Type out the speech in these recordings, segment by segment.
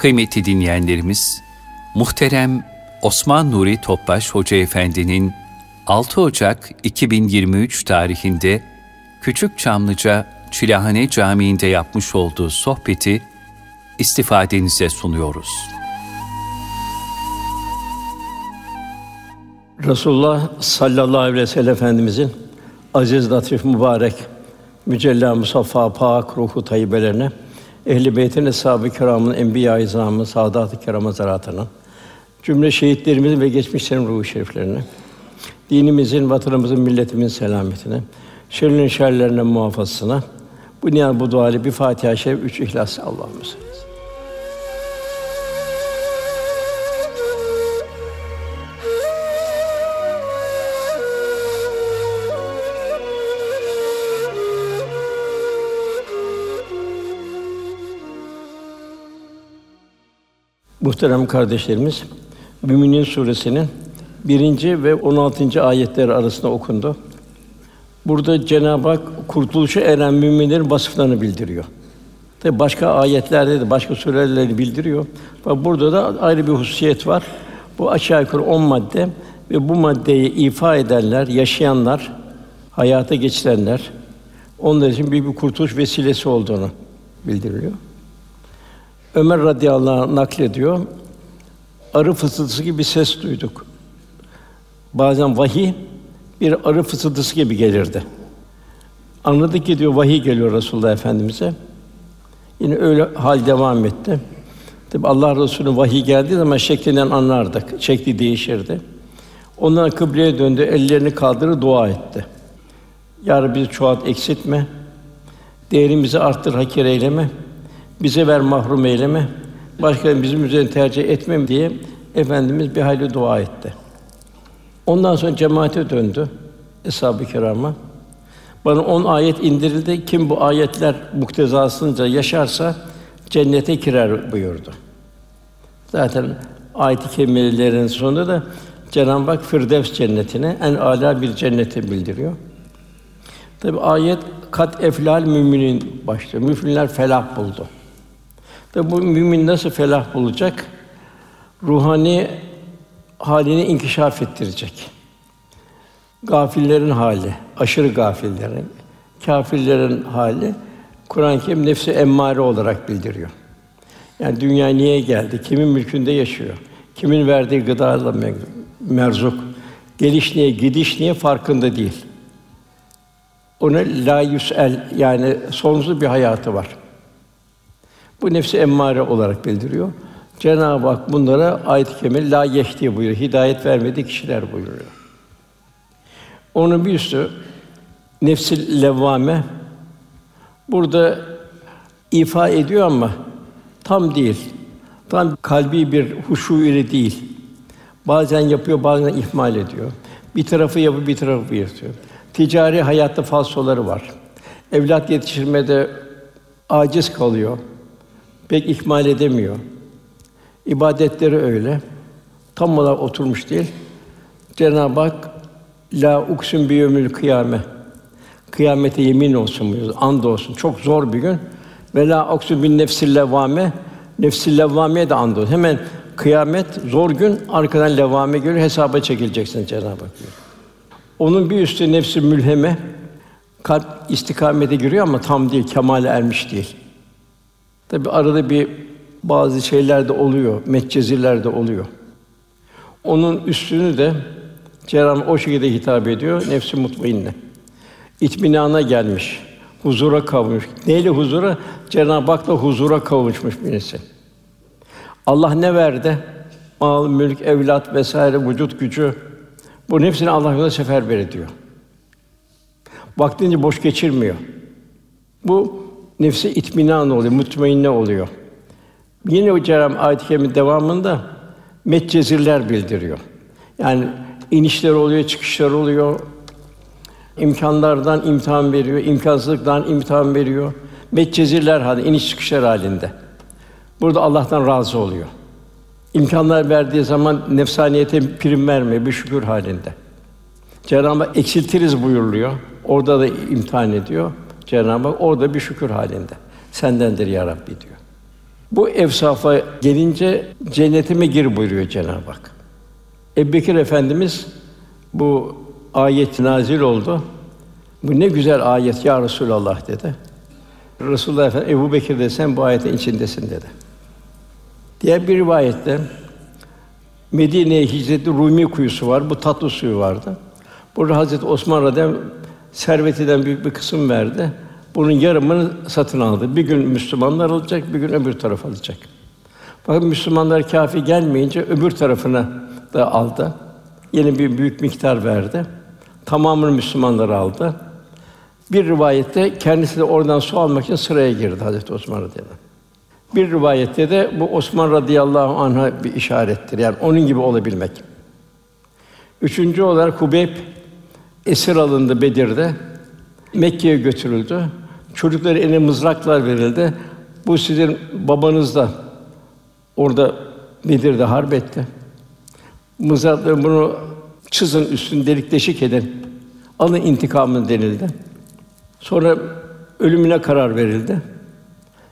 Kıymetli dinleyenlerimiz, muhterem Osman Nuri Topbaş Hoca Efendi'nin 6 Ocak 2023 tarihinde Küçük Çamlıca Çilahane Camii'nde yapmış olduğu sohbeti istifadenize sunuyoruz. Resulullah sallallahu aleyhi ve sellem Efendimizin aziz, latif, mübarek, mücella, musaffa, pak, ruhu tayyibelerine, ehl-i beytin, eshab-ı kiramın, enbiya-i izamın, saadat-ı kiram zaratına, cümle şehitlerimizin ve geçmişlerin ruhu şeriflerine, dinimizin, vatanımızın, milletimizin selametine, şerrin şerlerine muhafazasına, bu niyaz bu duayla bir Fatiha-i Şerif, üç İhlas Allah'ımız. Muhterem kardeşlerimiz, Müminin suresinin birinci ve 16. ayetleri arasında okundu. Burada Cenab-ı Hak kurtuluşa eren müminlerin vasıflarını bildiriyor. Tabi başka ayetlerde de başka surelerde bildiriyor. Fakat burada da ayrı bir hususiyet var. Bu aşağı yukarı 10 madde ve bu maddeyi ifa edenler, yaşayanlar, hayata geçirenler onlar için büyük bir kurtuluş vesilesi olduğunu bildiriliyor. Ömer radıyallahu anh naklediyor. Arı fısıltısı gibi ses duyduk. Bazen vahiy bir arı fısıltısı gibi gelirdi. Anladık ki diyor vahiy geliyor Resulullah Efendimize. Yine öyle hal devam etti. Tabi Allah Resulü'nün vahiy geldiği zaman şeklinden anlardık. Şekli değişirdi. Ondan kıbleye döndü, ellerini kaldırır, dua etti. Ya Rabbi çoğalt, eksiltme. Değerimizi arttır, hakir eyleme. Bize ver mahrum eyleme. Başka bizim üzerine tercih etmem diye efendimiz bir hayli dua etti. Ondan sonra cemaate döndü eshab-ı kirama. Bana on ayet indirildi. Kim bu ayetler muktezasınca yaşarsa cennete girer buyurdu. Zaten ayet-i kerimelerin sonunda da Cenab-ı Hak Firdevs cennetine en âlâ bir cenneti bildiriyor. Tabi ayet kat eflal müminin başlıyor. Müminler felah buldu. Tabi bu mümin nasıl felah bulacak? Ruhani halini inkişaf ettirecek. Gafillerin hali, aşırı gafillerin, kâfirlerin hali Kur'an-ı Kerim nefsi emmare olarak bildiriyor. Yani dünya niye geldi? Kimin mülkünde yaşıyor? Kimin verdiği gıdayla merzuk? Geliş niye, gidiş niye farkında değil. Ona la yüsel yani sonsuz bir hayatı var. Bu nefsi emmare olarak bildiriyor. Cenab-ı Hak bunlara ayet-i kerime la yehdi buyuruyor. Hidayet vermediği kişiler buyuruyor. Onun bir üstü nefsi levvame burada ifa ediyor ama tam değil. Tam kalbi bir huşu ile değil. Bazen yapıyor, bazen ihmal ediyor. Bir tarafı yapıyor, bir tarafı yapıyor. Ticari hayatta falsoları var. Evlat yetiştirmede aciz kalıyor. Pek ihmal edemiyor. İbadetleri öyle. Tam olarak oturmuş değil. Cenab-ı Hak la uksun bi yevmil kıyame. Kıyamete yemin olsun buyuruyor. And olsun. Çok zor bir gün. Ve la uksun bin nefsil levvame. Nefsil levvameye de and olsun. Hemen kıyamet zor gün arkadan levvame geliyor. Hesaba çekileceksin Cenab-ı Hak diyor. Onun bir üstü nefsi mülheme. Kalp istikamete giriyor ama tam değil, kemal ermiş değil. Tabi arada bir bazı şeyler de oluyor, metcezirler de oluyor. Onun üstünü de Cenab-ı o şekilde hitap ediyor, nefsi mutmainne. İtminana gelmiş, huzura kavuşmuş. Neyle huzura? Cenab-ı Hak'la huzura kavuşmuş birisi. Allah ne verdi? Mal, mülk, evlat vesaire, vücut gücü. Bu hepsini Allah yolunda seferber ediyor. Vaktince boş geçirmiyor. Bu nefsi itminan oluyor, mutmainne oluyor. Yine o Cenab-ı kerime devamında metcezirler bildiriyor. Yani inişler oluyor, çıkışlar oluyor. İmkanlardan imtihan veriyor, imkansızlıktan imtihan veriyor. Metcezirler halinde, iniş çıkışlar halinde. Burada Allah'tan razı oluyor. İmkanlar verdiği zaman nefsaniyete prim vermiyor, bir şükür halinde. Cenab-ı eksiltiriz buyuruluyor. Orada da imtihan ediyor. Cenab-ı Hak orada bir şükür halinde. Sendendir ya Rabbi diyor. Bu evsafa gelince cennetime gir buyuruyor Cenab-ı Hak. Ebubekir Efendimiz bu ayet nazil oldu. Bu ne güzel ayet ya Resulallah dedi. Resulullah Efendimiz Ebu Bekir de sen bu ayetin içindesin dedi. Diğer bir rivayette Medine'ye hicreti Rumi kuyusu var. Bu tatlı suyu vardı. Burada Hazreti Osman radıyallahu servetinden büyük bir kısım verdi. Bunun yarımını satın aldı. Bir gün Müslümanlar alacak, bir gün öbür taraf alacak. Fakat Müslümanlar kafi gelmeyince öbür tarafına da aldı. Yeni bir büyük miktar verdi. Tamamını Müslümanlar aldı. Bir rivayette kendisi de oradan su almak için sıraya girdi Hazreti Osman radıyallahu Bir rivayette de bu Osman radıyallahu anh'a bir işarettir. Yani onun gibi olabilmek. Üçüncü olarak Hubeyb esir alındı Bedir'de. Mekke'ye götürüldü. Çocukları eline mızraklar verildi. Bu sizin babanız da orada Bedir'de harp etti. Mızrakları bunu çizin üstün delik deşik edin. Alın intikamını denildi. Sonra ölümüne karar verildi.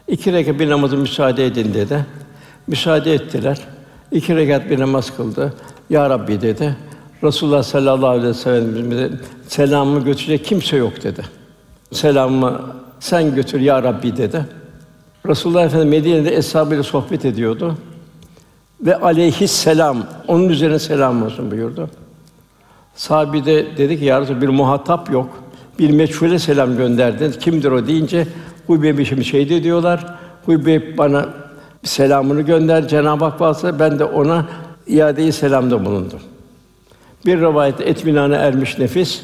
İki rekat bir namazı müsaade edin dedi. Müsaade ettiler. İki rekat bir namaz kıldı. Ya Rabbi dedi. Resulullah sallallahu aleyhi ve sellem selamımı götürecek kimse yok dedi. Selamımı sen götür ya Rabbi dedi. Resulullah Efendimiz Medine'de eshabıyla sohbet ediyordu. Ve aleyhisselam onun üzerine selam olsun buyurdu. Sahabi de dedi ki ya bir muhatap yok. Bir meçhule selam gönderdin. Kimdir o deyince Hubeyb şimdi şeydi diyorlar. Hubeyb bana selamını gönder Cenab-ı Hak varsa ben de ona iade-i selamda bulundum. Bir rivayette etminane ermiş nefis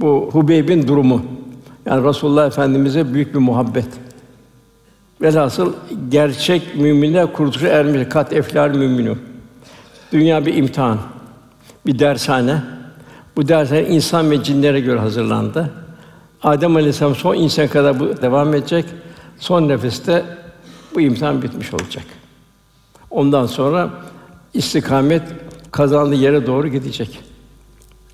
bu Hubeyb'in durumu. Yani Rasulullah Efendimize büyük bir muhabbet. Velhasıl gerçek müminler kurtuluşa ermiş. Kat eflar müminu. Dünya bir imtihan, bir dershane. Bu dershane insan ve cinlere göre hazırlandı. Adem Aleyhisselam son insan kadar bu devam edecek. Son nefeste bu imtihan bitmiş olacak. Ondan sonra istikamet kazandığı yere doğru gidecek.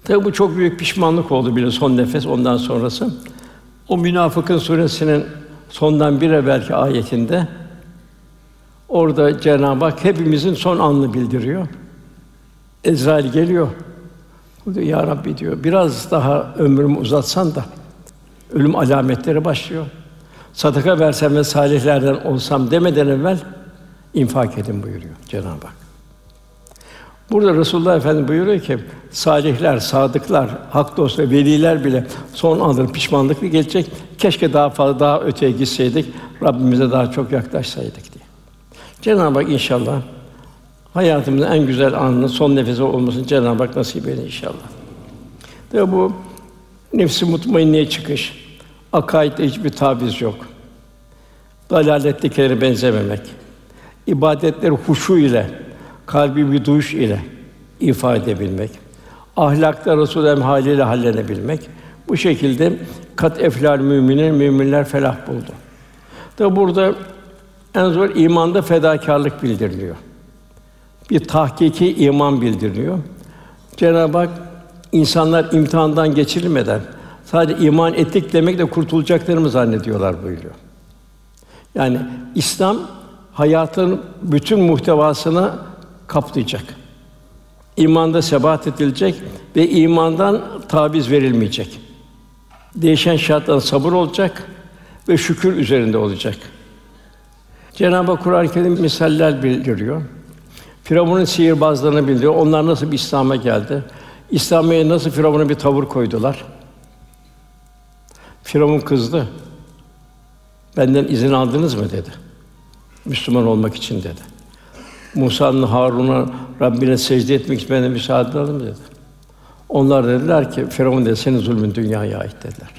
Tabi bu çok büyük pişmanlık oldu bile son nefes ondan sonrası. O Münafıkın suresinin sondan bir evvelki ayetinde orada Cenab-ı Hak hepimizin son anını bildiriyor. Ezrail geliyor. O diyor, ya Rabbi diyor, biraz daha ömrümü uzatsan da ölüm alametleri başlıyor. Sadaka versem ve salihlerden olsam demeden evvel infak edin buyuruyor Cenab-ı Hak. Burada Resulullah Efendimiz buyuruyor ki salihler, sadıklar, hak dostu ve veliler bile son andır pişmanlıkla gelecek. Keşke daha fazla daha öteye gitseydik, Rabbimize daha çok yaklaşsaydık diye. Cenab-ı Hak inşallah hayatımızın en güzel anının son nefesi olmasını Cenab-ı Hak nasip eylesin inşallah. Ve bu nefsi mutmainneye çıkış, akaidde hiçbir taviz yok. Dalalettekilere benzememek, ibadetleri huşu ile kalbi bir duş ile ifade edebilmek, ahlakta Resûl haliyle hallenebilmek. Bu şekilde kat eflal müminin müminler felah buldu. Tabi burada en zor imanda fedakarlık bildiriliyor. Bir tahkiki iman bildiriliyor. Cenab-ı Hak insanlar imtihandan geçirilmeden sadece iman ettik demekle kurtulacaklarını zannediyorlar buyuruyor. Yani İslam hayatın bütün muhtevasını kaplayacak. İmanda sebat edilecek ve imandan tabiz verilmeyecek. Değişen şartlar sabır olacak ve şükür üzerinde olacak. Cenab-ı Kur'an-ı Kerim misaller bildiriyor. Firavun'un sihirbazlarını bildiriyor. Onlar nasıl bir İslam'a geldi? İslam'a nasıl Firavun'a bir tavır koydular? Firavun kızdı. Benden izin aldınız mı dedi. Müslüman olmak için dedi. Musa'nın Harun'a Rabbine secde etmek için benden müsaade alın dedi. Onlar dediler ki Firavun dedi senin zulmün dünyaya ait dediler.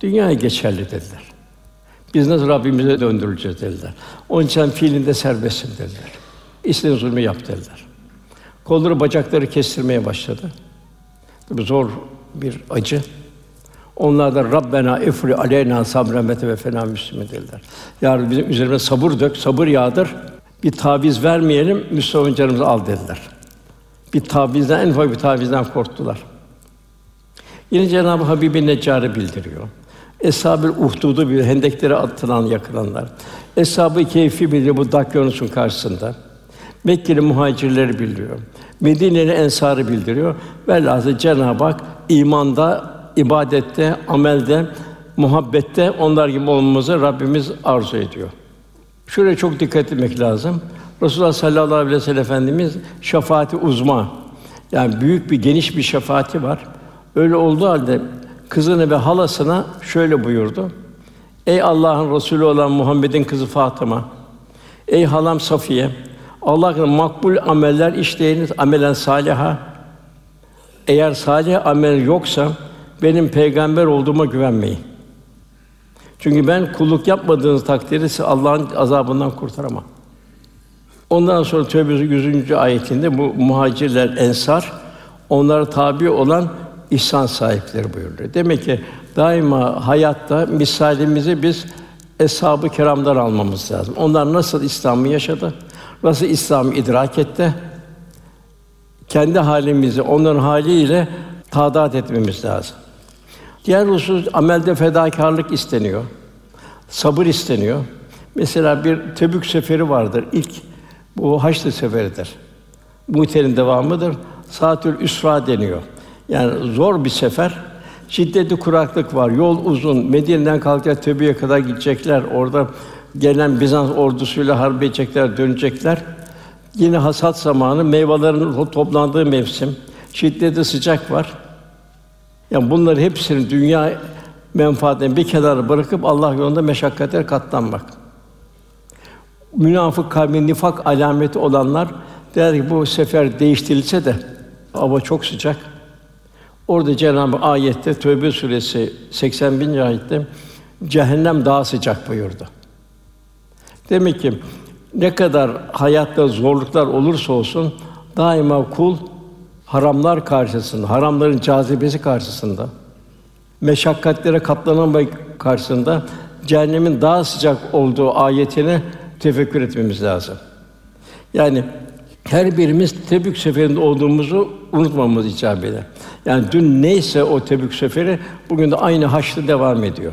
Dünyaya geçerli dediler. Biz nasıl Rabbimize döndürüleceğiz dediler. Onun için fiilinde serbestsin dediler. İstediğin zulmü yap dediler. Kolları bacakları kestirmeye başladı. Tabi zor bir acı. Onlar da Rabbena ifri aleyna sabren ve fena müslümin dediler. Ya bizim üzerime sabır dök, sabır yağdır bir taviz vermeyelim, canımızı al dediler. Bir tavizden, en ufak bir tavizden korktular. Yine Cenab-ı Habibin Neccar'ı bildiriyor. Eshab-ı Uhdud'u bir hendeklere atılan yakılanlar. Eshab-ı Keyfi bile bu Dakyanus'un karşısında. Mekkeli muhacirleri bildiriyor. Medine'li ensarı bildiriyor. Velhâsıl Cenab-ı Hak imanda, ibadette, amelde, muhabbette onlar gibi olmamızı Rabbimiz arzu ediyor. Şuraya çok dikkat etmek lazım. Resulullah sallallahu aleyhi ve sellem Efendimiz şefaati uzma. Yani büyük bir geniş bir şefaati var. Öyle olduğu halde kızını ve halasına şöyle buyurdu. Ey Allah'ın Resulü olan Muhammed'in kızı Fatıma, ey halam Safiye, Allah'ın makbul ameller işleyiniz amelen saliha. Eğer salih amel yoksa benim peygamber olduğuma güvenmeyin. Çünkü ben kulluk yapmadığınız takdirde sizi Allah'ın azabından kurtaramam. Ondan sonra Tevbe 100. ayetinde bu muhacirler, ensar onlara tabi olan ihsan sahipleri buyuruyor. Demek ki daima hayatta misalimizi biz eshab-ı kiramdan almamız lazım. Onlar nasıl İslam'ı yaşadı? Nasıl İslam'ı idrak etti? Kendi halimizi onların haliyle tadat etmemiz lazım. Diğer husus amelde fedakarlık isteniyor. Sabır isteniyor. Mesela bir Tebük seferi vardır. İlk bu Haçlı seferidir. Muhter'in devamıdır. Saatül Üsra deniyor. Yani zor bir sefer. Şiddetli kuraklık var. Yol uzun. Medine'den kalkacak Tebük'e kadar gidecekler. Orada gelen Bizans ordusuyla harp edecekler, dönecekler. Yine hasat zamanı, meyvelerin toplandığı mevsim. Şiddetli sıcak var. Yani bunları hepsini dünya menfaatini bir kenara bırakıp Allah yolunda meşakkatler katlanmak. Münafık kalbin nifak alameti olanlar der ki bu sefer değiştirilse de hava çok sıcak. Orada Cenab-ı ayette Tövbe suresi 81. ayette cehennem daha sıcak buyurdu. Demek ki ne kadar hayatta zorluklar olursa olsun daima kul haramlar karşısında, haramların cazibesi karşısında, meşakkatlere katlanamak karşısında cehennemin daha sıcak olduğu ayetini tefekkür etmemiz lazım. Yani her birimiz Tebük seferinde olduğumuzu unutmamamız icap eder. Yani dün neyse o Tebük seferi bugün de aynı haçlı devam ediyor.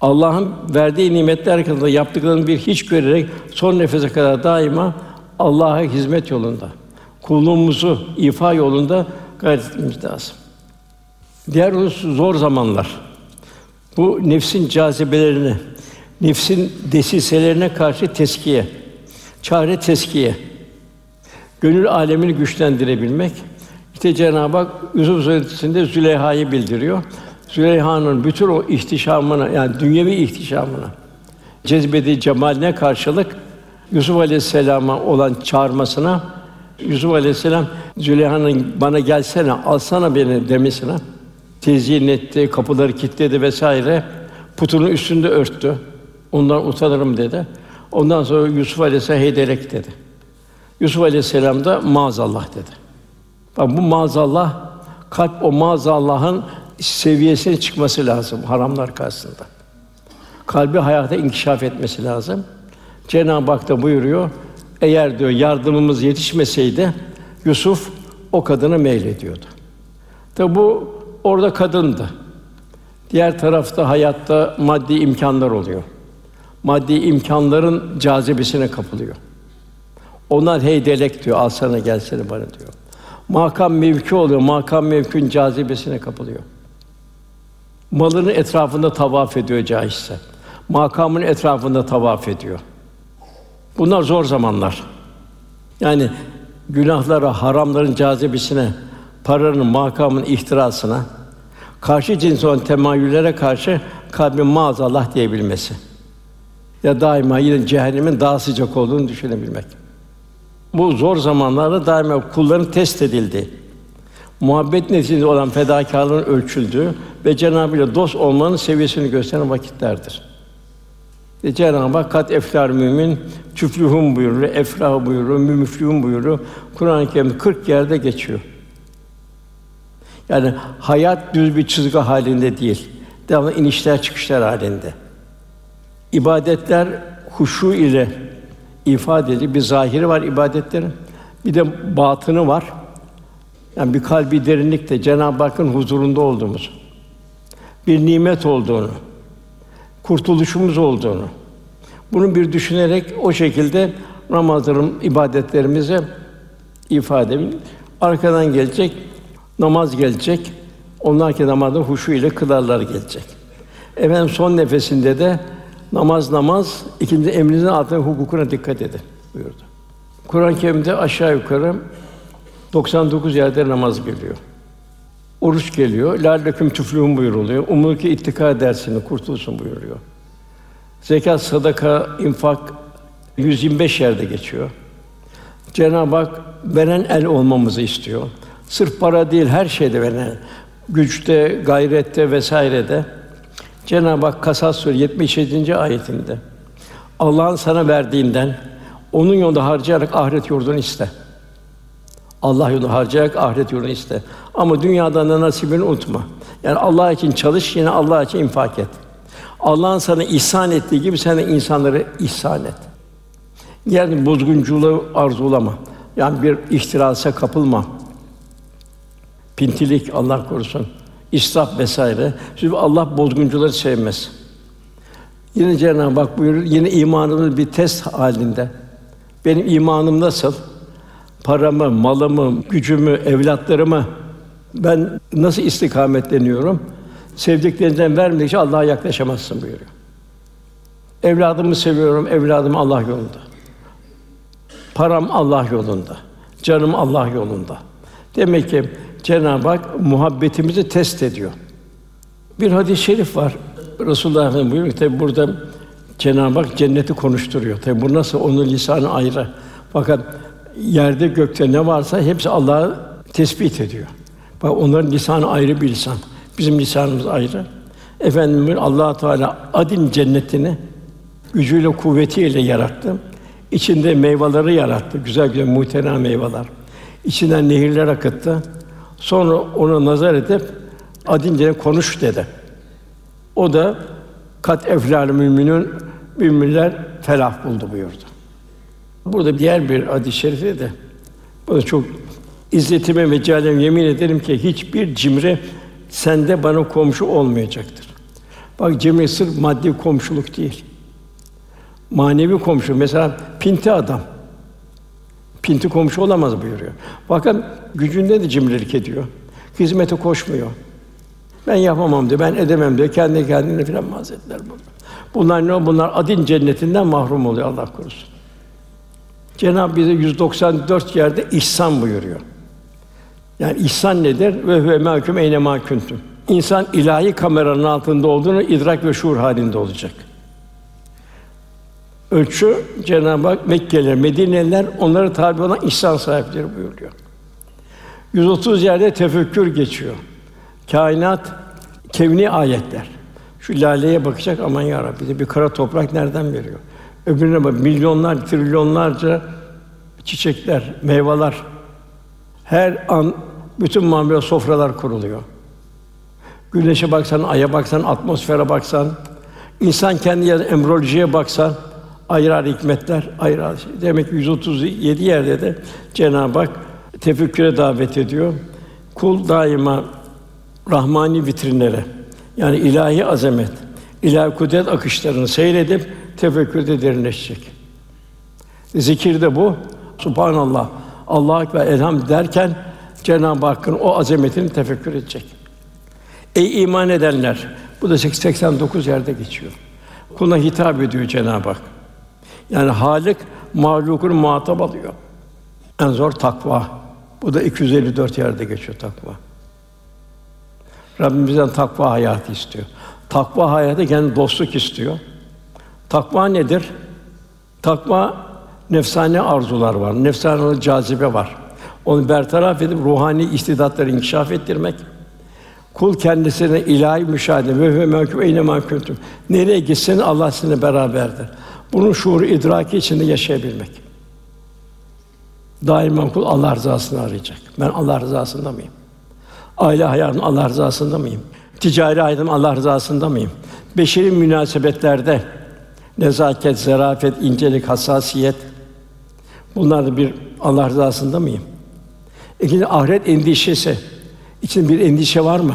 Allah'ın verdiği nimetler hakkında yaptıklarını bir hiç görerek son nefese kadar daima Allah'a hizmet yolunda, kulluğumuzu ifa yolunda gayret etmemiz lazım. Diğer husus zor zamanlar. Bu nefsin cazibelerini, nefsin desiselerine karşı teskiye, çare teskiye, gönül alemini güçlendirebilmek. İşte Cenab-ı Hak Yusuf Suresi'nde Züleyha'yı bildiriyor. Züleyha'nın bütün o ihtişamına yani dünyevi ihtişamına cezbediği cemaline karşılık Yusuf Aleyhisselam'a olan çağırmasına Yusuf Aleyhisselam Züleyha'nın bana gelsene alsana beni demesine tezyin etti, kapıları kilitledi vesaire. Putunun üstünde örttü. Ondan utanırım dedi. Ondan sonra Yusuf Aleyhisselam heyderek dedi. Yusuf Aleyhisselam da maazallah dedi. Bak bu maazallah kalp o maazallah'ın seviyesine çıkması lazım haramlar karşısında. Kalbi hayata inkişaf etmesi lazım. Cenab-ı Hak da buyuruyor. Eğer diyor yardımımız yetişmeseydi Yusuf o kadına meylediyordu. Tabi bu orada kadındı. Diğer tarafta hayatta maddi imkanlar oluyor. Maddi imkanların cazibesine kapılıyor. Onlar heydelek diyor, al sana gelsene bana diyor. Makam mevki oluyor, makam mevkün cazibesine kapılıyor. Malının etrafında tavaf ediyor caizse. Makamın etrafında tavaf ediyor. Bunlar zor zamanlar. Yani günahlara, haramların cazibesine, paranın, makamın ihtirasına, karşı cins olan temayüllere karşı kalbin maazallah diyebilmesi. Ya daima yine cehennemin daha sıcak olduğunu düşünebilmek. Bu zor zamanlarda daima kulların test edildi. Muhabbet neticesinde olan fedakarlığın ölçüldüğü ve Cenab-ı ile dost olmanın seviyesini gösteren vakitlerdir. Ve Cenab-ı Hak kat eflar mümin tüflühüm buyuruyor, efrah buyuruyor, mümüflühüm buyuruyor. Kur'an-ı Kerim 40 yerde geçiyor. Yani hayat düz bir çizgi halinde değil. Devamlı inişler çıkışlar halinde. İbadetler huşu ile ifade edilir. Bir zahiri var ibadetlerin. Bir de batını var. Yani bir kalbi derinlikte Cenab-ı Hakk'ın huzurunda olduğumuz. bir nimet olduğunu, kurtuluşumuz olduğunu, bunu bir düşünerek o şekilde namazlarım, ibadetlerimizi ifade edin. Arkadan gelecek, namaz gelecek. Onlar ki namazda huşu ile kılarlar gelecek. Efendim son nefesinde de namaz namaz, ikinci emrinizin altına hukukuna dikkat edin buyurdu. Kur'an-ı Kerim'de aşağı yukarı 99 yerde namaz geliyor. Oruç geliyor. Lâlleküm tuflûhûn buyuruluyor. Umulur ki ittika edersin, kurtulsun buyuruyor. Zekat, sadaka, infak 125 yerde geçiyor. Cenab-ı Hak veren el olmamızı istiyor. Sırf para değil, her şeyde veren. Güçte, gayrette vesairede. Cenab-ı Hak Kasas Suresi 77. ayetinde Allah'ın sana verdiğinden onun yolunda harcayarak ahiret yurdunu iste. Allah yolunda harcayarak ahiret yurdunu iste. Ama dünyadan da nasibini unutma. Yani Allah için çalış, yine Allah için infak et. Allah'ın sana ihsan ettiği gibi sen de insanları ihsan et. Yani bozgunculuğu arzulama. Yani bir ihtirasa kapılma. Pintilik Allah korusun. İsraf vesaire. Çünkü Allah bozguncuları sevmez. Yine Cenab-ı Hak buyurur, yine imanımız bir test halinde. Benim imanım nasıl? Paramı, malımı, gücümü, evlatlarımı ben nasıl istikametleniyorum? Sevdiklerinden vermedikçe Allah'a yaklaşamazsın buyuruyor. Evladımı seviyorum, evladım Allah yolunda. Param Allah yolunda. Canım Allah yolunda. Demek ki Cenab-ı Hak muhabbetimizi test ediyor. Bir hadis-i şerif var. Resulullah Efendimiz buyuruyor tabi burada Cenab-ı Hak cenneti konuşturuyor. Tabi bu nasıl onun lisanı ayrı. Fakat yerde gökte ne varsa hepsi Allah'ı tespit ediyor. Bak onların lisanı ayrı bir lisan. Bizim lisanımız ayrı. Efendimiz Allah Teala adin cennetini gücüyle kuvvetiyle yarattı. İçinde meyveleri yarattı. Güzel güzel muhterem meyveler. İçinden nehirler akıttı. Sonra ona nazar edip adince konuş dedi. O da kat eflal müminün müminler felah buldu buyurdu. Burada diğer bir hadis-i şerifte de bu da çok İzzetime ve celalem yemin ederim ki hiçbir cimri sende bana komşu olmayacaktır. Bak cimri sırf maddi komşuluk değil. Manevi komşu mesela pinti adam. Pinti komşu olamaz buyuruyor. Bakın gücünde de cimrilik ediyor. Hizmete koşmuyor. Ben yapamam diyor, ben edemem diyor. Kendi kendine filan mazeretler bu. Bunlar ne? Bunlar adin cennetinden mahrum oluyor Allah korusun. Cenab-ı bize 194 yerde ihsan buyuruyor. Yani ihsan nedir? Ve huve mahkum eyne ma kuntum. İnsan ilahi kameranın altında olduğunu idrak ve şuur halinde olacak. Ölçü Cenab-ı Hak Mekkeliler, Medineliler onlara tabi olan ihsan sahipleri buyuruyor. 130 yerde tefekkür geçiyor. Kainat kevni ayetler. Şu laleye bakacak aman ya Rabbi bir kara toprak nereden veriyor? Öbürüne bak milyonlar, trilyonlarca çiçekler, meyveler. Her an bütün mamule sofralar kuruluyor. Güneşe baksan, aya baksan, atmosfere baksan, insan kendi yer embriyolojiye baksan ayrı ayrı hikmetler, ayrı ayrı. Şey. Demek ki 137 yerde de Cenab-ı Hak tefekküre davet ediyor. Kul daima rahmani vitrinlere yani ilahi azamet, ilahi kudret akışlarını seyredip tefekkürde derinleşecek. Zikir de bu. Subhanallah, Allahu ekber, elham derken Cenab-ı Hakk'ın o azametini tefekkür edecek. Ey iman edenler! Bu da 89 yerde geçiyor. Kuluna hitap ediyor Cenab-ı Hak. Yani Halik mahlukunu muhatap alıyor. En zor takva. Bu da 254 yerde geçiyor takva. Rabbim bizden takva hayatı istiyor. Takva hayatı kendi dostluk istiyor. Takva nedir? Takva nefsane arzular var, nefsane cazibe var. Onu bertaraf edip ruhani istidatları inkişaf ettirmek. Kul kendisine ilahi müşahede ve ve mevkû eyne mahkûtû. Nereye gitsin Allah sizinle beraberdir. Bunun şuuru idraki içinde yaşayabilmek. Daima kul Allah rızasını arayacak. Ben Allah rızasında mıyım? Aile hayatım Allah rızasında mıyım? Ticari hayatım Allah rızasında mıyım? Beşeri münasebetlerde nezaket, zarafet, incelik, hassasiyet bunlar da bir Allah rızasında mıyım? İkinci ahiret endişesi. İçinde bir endişe var mı?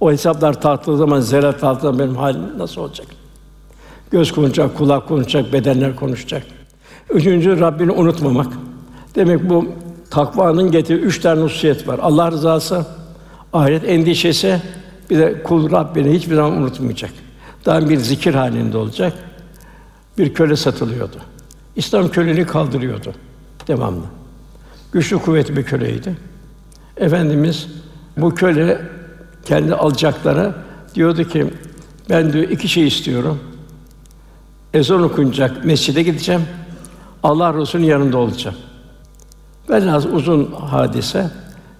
O hesaplar tartıldığı zaman, zerre tartıldığı zaman benim halim nasıl olacak? Göz konuşacak, kulak konuşacak, bedenler konuşacak. Üçüncü Rabbini unutmamak. Demek bu takvanın getirdiği üç tane hususiyet var. Allah rızası, ahiret endişesi, bir de kul Rabbini hiçbir zaman unutmayacak. Daha bir zikir halinde olacak. Bir köle satılıyordu. İslam köleliği kaldırıyordu devamlı. Güçlü kuvvetli bir köleydi. Efendimiz bu köle kendi alacaklara diyordu ki ben diyor iki şey istiyorum. Ezan okunacak mescide gideceğim. Allah Resulü'nün yanında olacağım. Velhâsıl uzun hadise.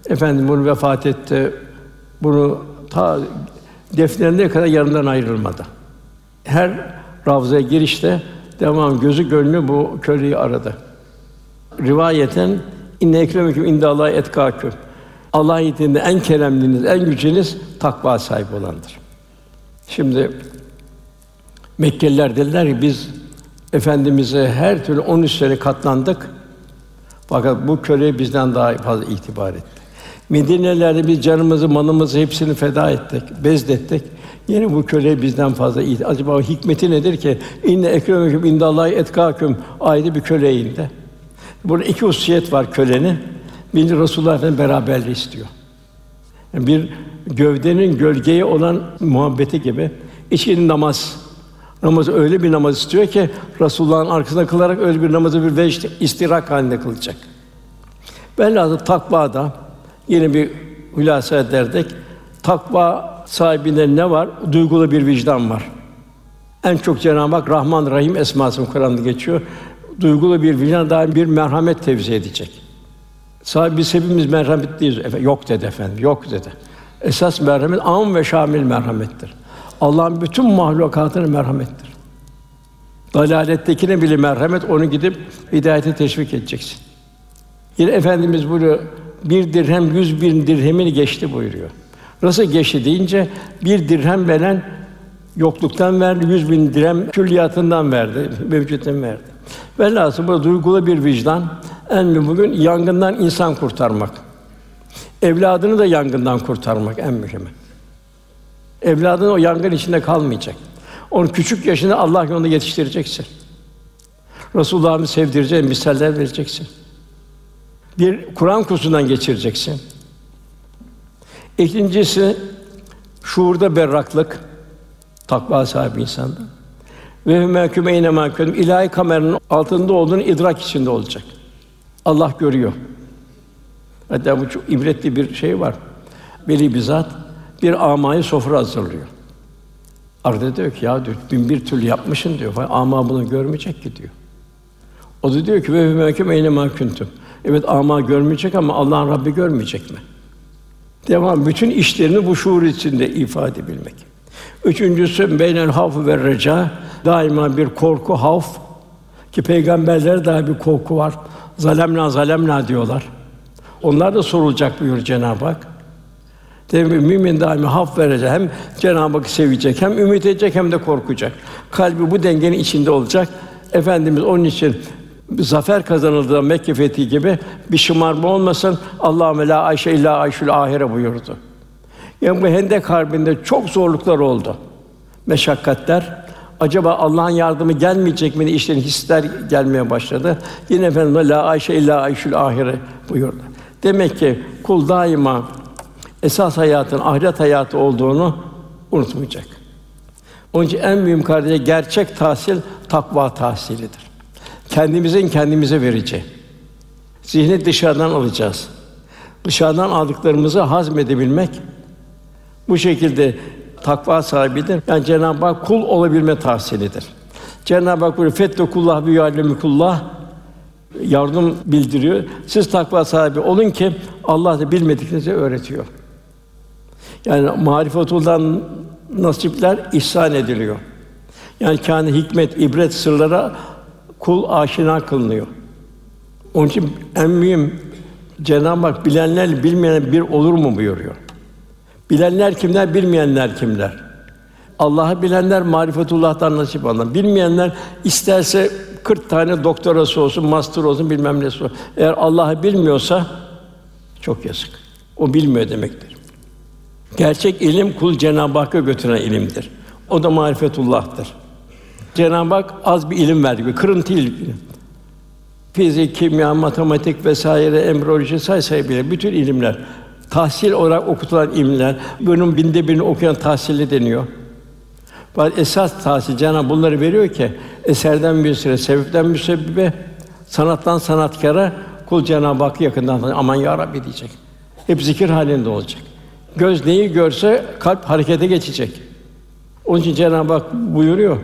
Efendim bunu vefat etti. Bunu ta defnerine kadar yanından ayrılmadı. Her ravzaya girişte devam gözü gönlü bu köleyi aradı. Rivayeten inne ekremeküm indallah etkâküm. Allah indinde en keremliniz, en gücünüz takva sahibi olandır. Şimdi Mekkeliler dediler ki biz efendimize her türlü 13 sene katlandık. Fakat bu köle bizden daha fazla itibar etti. Medine'lerde biz canımızı, malımızı hepsini feda ettik, bezdettik. Yine bu köle bizden fazla iyi. Acaba hikmeti nedir ki? İnne ekremeküm indallahi etkâküm ayeti bir köle indi. Burada iki hususiyet var kölenin. Bir Resulullah Efendimiz beraberliği istiyor. Yani bir gövdenin gölgeye olan muhabbeti gibi içinin namaz. Namazı öyle bir namaz istiyor ki Resulullah'ın arkasında kılarak öyle bir namazı bir vecd istirak halinde kılacak. Velhâsıl takva da yine bir hülasa ederdik. Takva sahibinde ne var? Duygulu bir vicdan var. En çok Cenab-ı Hak Rahman Rahim esmasını Kur'an'da geçiyor. Duygulu bir vicdan daim bir merhamet tevzi edecek. Sahibi biz hepimiz merhametliyiz. Efe, yok dedi efendim, yok dedi. Esas merhamet am ve şamil merhamettir. Allah'ın bütün mahlukatına merhamettir. Dalalettekine bile merhamet, onu gidip hidayete teşvik edeceksin. Yine Efendimiz bunu bir dirhem yüz bin dirhemini geçti buyuruyor. Nasıl geçti deyince bir dirhem veren yokluktan verdi, yüz bin dirhem külliyatından verdi, mevcuttan verdi. Velhâsıl bu duygulu bir vicdan, en mühim bugün yangından insan kurtarmak. Evladını da yangından kurtarmak en mühimi. Evladın o yangın içinde kalmayacak. Onu küçük yaşında Allah yolunda yetiştireceksin. Resulullah'ı sevdireceksin, misaller vereceksin. Bir Kur'an kursundan geçireceksin. İkincisi şuurda berraklık, takva sahibi insanda. Ve mehkûme eyne mahkûm ilahi kameranın altında olduğunu idrak içinde olacak. Allah görüyor. Hatta bu çok ibretli bir şey var. Veli bizzat bir amayı sofra hazırlıyor. Arada diyor ki ya diyor bin bir türlü yapmışın diyor. Ama bunu görmeyecek ki diyor. O da diyor ki ve hümâküm eyne mahkuntum. Evet ama görmeyecek ama Allah'ın Rabbi görmeyecek mi? Devam bütün işlerini bu şuur içinde ifade bilmek. Üçüncüsü beynel havf ve reca daima bir korku havf ki peygamberlere daha bir korku var. Zalemna zalemna diyorlar. Onlar da sorulacak buyur Cenab-ı Hak. Demek mümin daima haf verecek. Hem Cenab-ı Hakk'ı sevecek, hem ümit edecek hem de korkacak. Kalbi bu dengenin içinde olacak. Efendimiz onun için zafer kazanıldığı Mekke fethi gibi bir şımarma olmasın. Allahümme la ayşe illa ayşul ahire buyurdu. Yani bu Hendek Harbi'nde çok zorluklar oldu. Meşakkatler. Acaba Allah'ın yardımı gelmeyecek mi? İşlerin hisler gelmeye başladı. Yine Efendimiz la ayşe illa ayşul ahire buyurdu. Demek ki kul daima esas hayatın ahiret hayatı olduğunu unutmayacak. Onun için en mühim kardeşe gerçek tahsil takva tahsilidir. Kendimizin kendimize vereceği. Zihni dışarıdan alacağız. Dışarıdan aldıklarımızı hazmedebilmek bu şekilde takva sahibidir. Yani Cenab-ı Hak kul olabilme tahsilidir. Cenab-ı Hak böyle fettekullah bi kullah yardım bildiriyor. Siz takva sahibi olun ki Allah da bilmediklerinizi öğretiyor. Yani marifetullah nasipler ihsan ediliyor. Yani kendi hikmet, ibret sırlara kul aşina kılınıyor. Onun için en mühim Cenab-ı Hak bilenler bilmeyen bir olur mu buyuruyor. Bilenler kimler, bilmeyenler kimler? Allah'ı bilenler marifetullah'tan nasip alan. Bilmeyenler isterse 40 tane doktorası olsun, master olsun, bilmem ne olsun. Eğer Allah'ı bilmiyorsa çok yazık. O bilmiyor demektir. Gerçek ilim kul Cenab-ı Hakk'a götüren ilimdir. O da marifetullah'tır. Cenab-ı Hak az bir ilim verdi, bir kırıntı ilim. Fizik, kimya, matematik vesaire, embriyoloji say say bile bütün ilimler tahsil olarak okutulan ilimler, bunun binde birini okuyan tahsili deniyor. Fakat esas tahsil Cenab-ı bunları veriyor ki eserden bir süre, sebepten bir sebebe, sanattan sanatkara kul Cenab-ı Hakk'ı yakından tanıyor. Aman ya Rabbi diyecek. Hep zikir halinde olacak. Göz neyi görse kalp harekete geçecek. Onun için Cenab-ı Hak buyuruyor.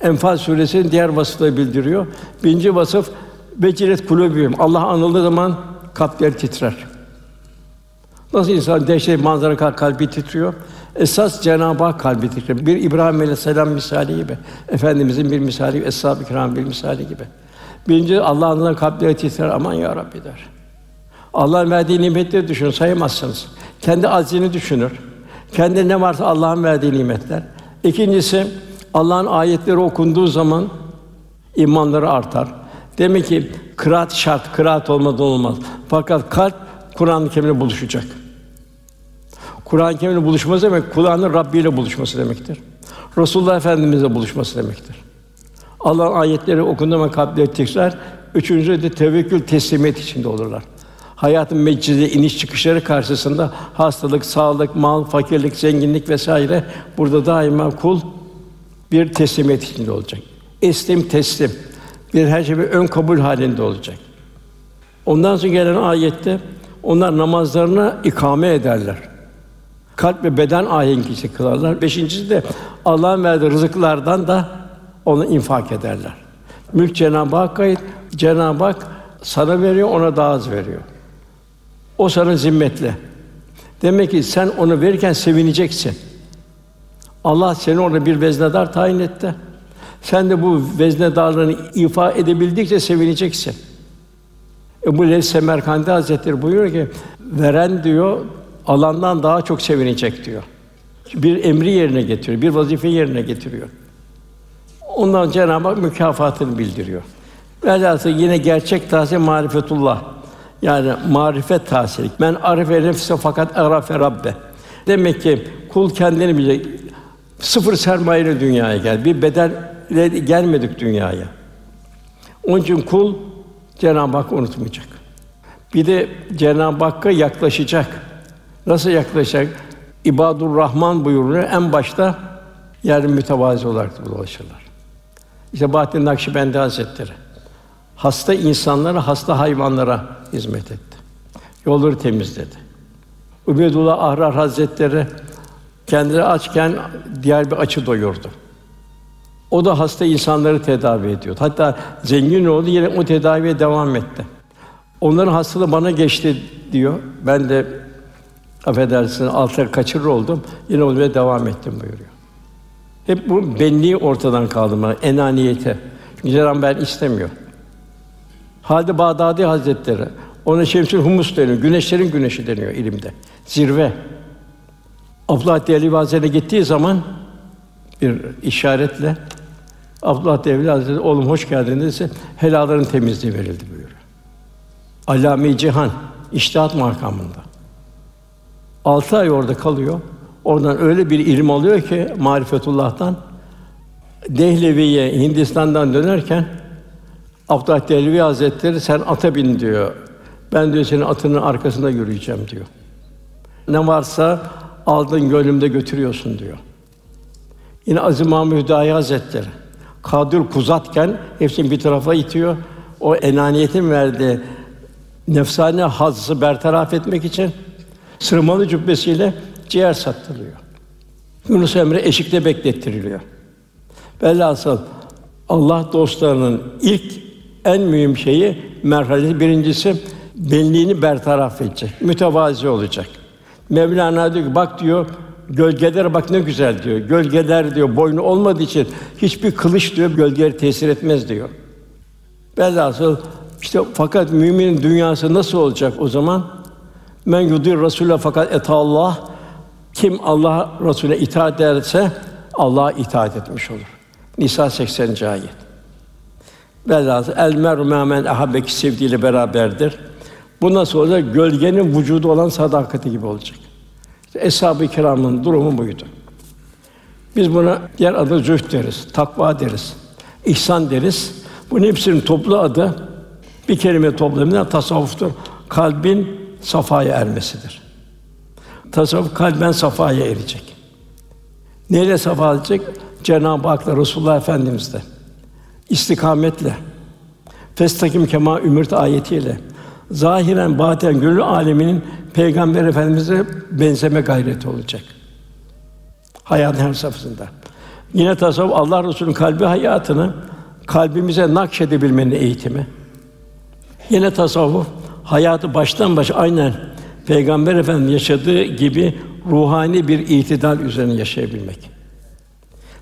Enfal suresinin diğer vasıfları bildiriyor. Birinci vasıf vecilet kulubühüm. Allah anıldığı zaman kalpler titrer. Nasıl insan dehşet manzara kal- kalbi titriyor? Esas Cenab-ı Hak kalbi titriyor. Bir İbrahim Aleyhisselam misali gibi, efendimizin bir misali gibi, eshab-ı kiram bir misali gibi. Birinci Allah'ın adına kalpleri titrer. Aman ya Rabbi der. Allah'ın verdiği nimetleri düşünün, sayamazsınız. Kendi aczini düşünür. Kendi ne varsa Allah'ın verdiği nimetler. İkincisi Allah'ın ayetleri okunduğu zaman imanları artar. Demek ki kıraat şart, kıraat olmadan olmaz. Fakat kalp Kur'an-ı Kerim'le buluşacak. Kur'an-ı Kerim'le buluşması demek Kur'an'ın Rabbi ile buluşması demektir. Resulullah Efendimizle buluşması demektir. Allah'ın ayetleri okunduğu zaman kalpleri tekrar. Üçüncü de tevekkül teslimiyet içinde olurlar. Hayatın meclisi iniş çıkışları karşısında hastalık, sağlık, mal, fakirlik, zenginlik vesaire burada daima kul bir teslimiyet içinde olacak. Eslim teslim. Bir her şey bir ön kabul halinde olacak. Ondan sonra gelen ayette onlar namazlarına ikame ederler. Kalp ve beden ahenkisi kılarlar. Beşincisi de Allah'ın verdiği rızıklardan da onu infak ederler. Mülk Cenab-ı Hakk'a ait. Cenab-ı Hak sana veriyor, ona daha az veriyor. O sana zimmetli. Demek ki sen onu verirken sevineceksin. Allah seni orada bir veznedar tayin etti. Sen de bu veznedarlığını ifa edebildikçe sevineceksin. E bu Leys Semerkandi Hazretleri buyuruyor ki veren diyor alandan daha çok sevinecek diyor. Bir emri yerine getiriyor, bir vazife yerine getiriyor. Ondan Cenab-ı Hak mükafatını bildiriyor. Velhâsıl yine gerçek tahsil marifetullah. Yani marifet tahsili. Men arife nefse fakat arafe rabbe. Demek ki kul kendini bilecek. Sıfır sermayeyle dünyaya gel. Bir bedelle gelmedik dünyaya. Onun için kul Cenab-ı Hak unutmayacak. Bir de Cenab-ı Hakk'a yaklaşacak. Nasıl yaklaşacak? İbadur Rahman buyuruyor. En başta yer mütevazi olarak dolaşırlar. İşte Bahattin Nakşibendi Hazretleri hasta insanlara, hasta hayvanlara hizmet etti. Yolları temizledi. Ubeydullah Ahrar Hazretleri kendileri açken diğer bir açı doyurdu. O da hasta insanları tedavi ediyordu. Hatta zengin oldu yine o tedaviye devam etti. Onların hastalığı bana geçti diyor. Ben de affedersiniz alta kaçırır oldum. Yine olmaya devam ettim buyuruyor. Hep bu benliği ortadan kaldırma, enaniyete. Çünkü Cenab-ı ben istemiyor. Halid Bağdadi Hazretleri ona Şemsül Humus deniyor. Güneşlerin güneşi deniyor ilimde. Zirve. Abdullah Devli Hazretleri gittiği zaman bir işaretle Abdullah Devli Hazretleri oğlum hoş geldin dediyse helalların temizliği verildi buyuruyor. Allame-i Cihan iştihat makamında. Altı ay orada kalıyor. Oradan öyle bir ilim alıyor ki marifetullah'tan Dehlevi'ye Hindistan'dan dönerken Abdullah Dehlevi Hazretleri sen ata bin diyor. Ben diyor senin atının arkasında yürüyeceğim diyor. Ne varsa aldın gönlümde götürüyorsun diyor. Yine Aziz Mahmud Hüdayi Hazretleri Kadir kuzatken hepsini bir tarafa itiyor. O enaniyetin verdiği nefsane hazzı bertaraf etmek için sırmalı cübbesiyle ciğer sattırılıyor. Yunus Emre eşikte beklettiriliyor. Velhasıl Allah dostlarının ilk en mühim şeyi merhalesi birincisi benliğini bertaraf edecek, mütevazi olacak. Mevlana diyor ki bak diyor gölgeler bak ne güzel diyor. Gölgeler diyor boynu olmadığı için hiçbir kılıç diyor gölgeleri tesir etmez diyor. Velhasıl işte fakat müminin dünyası nasıl olacak o zaman? Men yudir Rasûle fakat et Allah kim Allah Resulüne itaat ederse Allah'a itaat etmiş olur. Nisa 80. ayet. Velhâsıl el meru men ahabbeki sevdiğiyle beraberdir. Bu nasıl olacak? Gölgenin vücudu olan sadakati gibi olacak. Eshab-ı kiramın durumu buydu. Biz buna diğer adı zühd deriz, takva deriz, ihsan deriz. Bunun hepsinin toplu adı bir kelime toplamında tasavvuftur. Kalbin safaya ermesidir. Tasavvuf kalben safaya erecek. Neyle safa edecek? Cenab-ı Hak'la Resulullah Efendimiz'le istikametle Festakim kema ümürt ayetiyle zahiren baten gönül aleminin Peygamber Efendimize benzeme gayreti olacak. Hayatın her safhasında. Yine tasavvuf Allah Resulü'nün kalbi hayatını kalbimize nakşedebilmenin eğitimi. Yine tasavvuf hayatı baştan başa aynen Peygamber Efendimiz yaşadığı gibi ruhani bir itidal üzerine yaşayabilmek.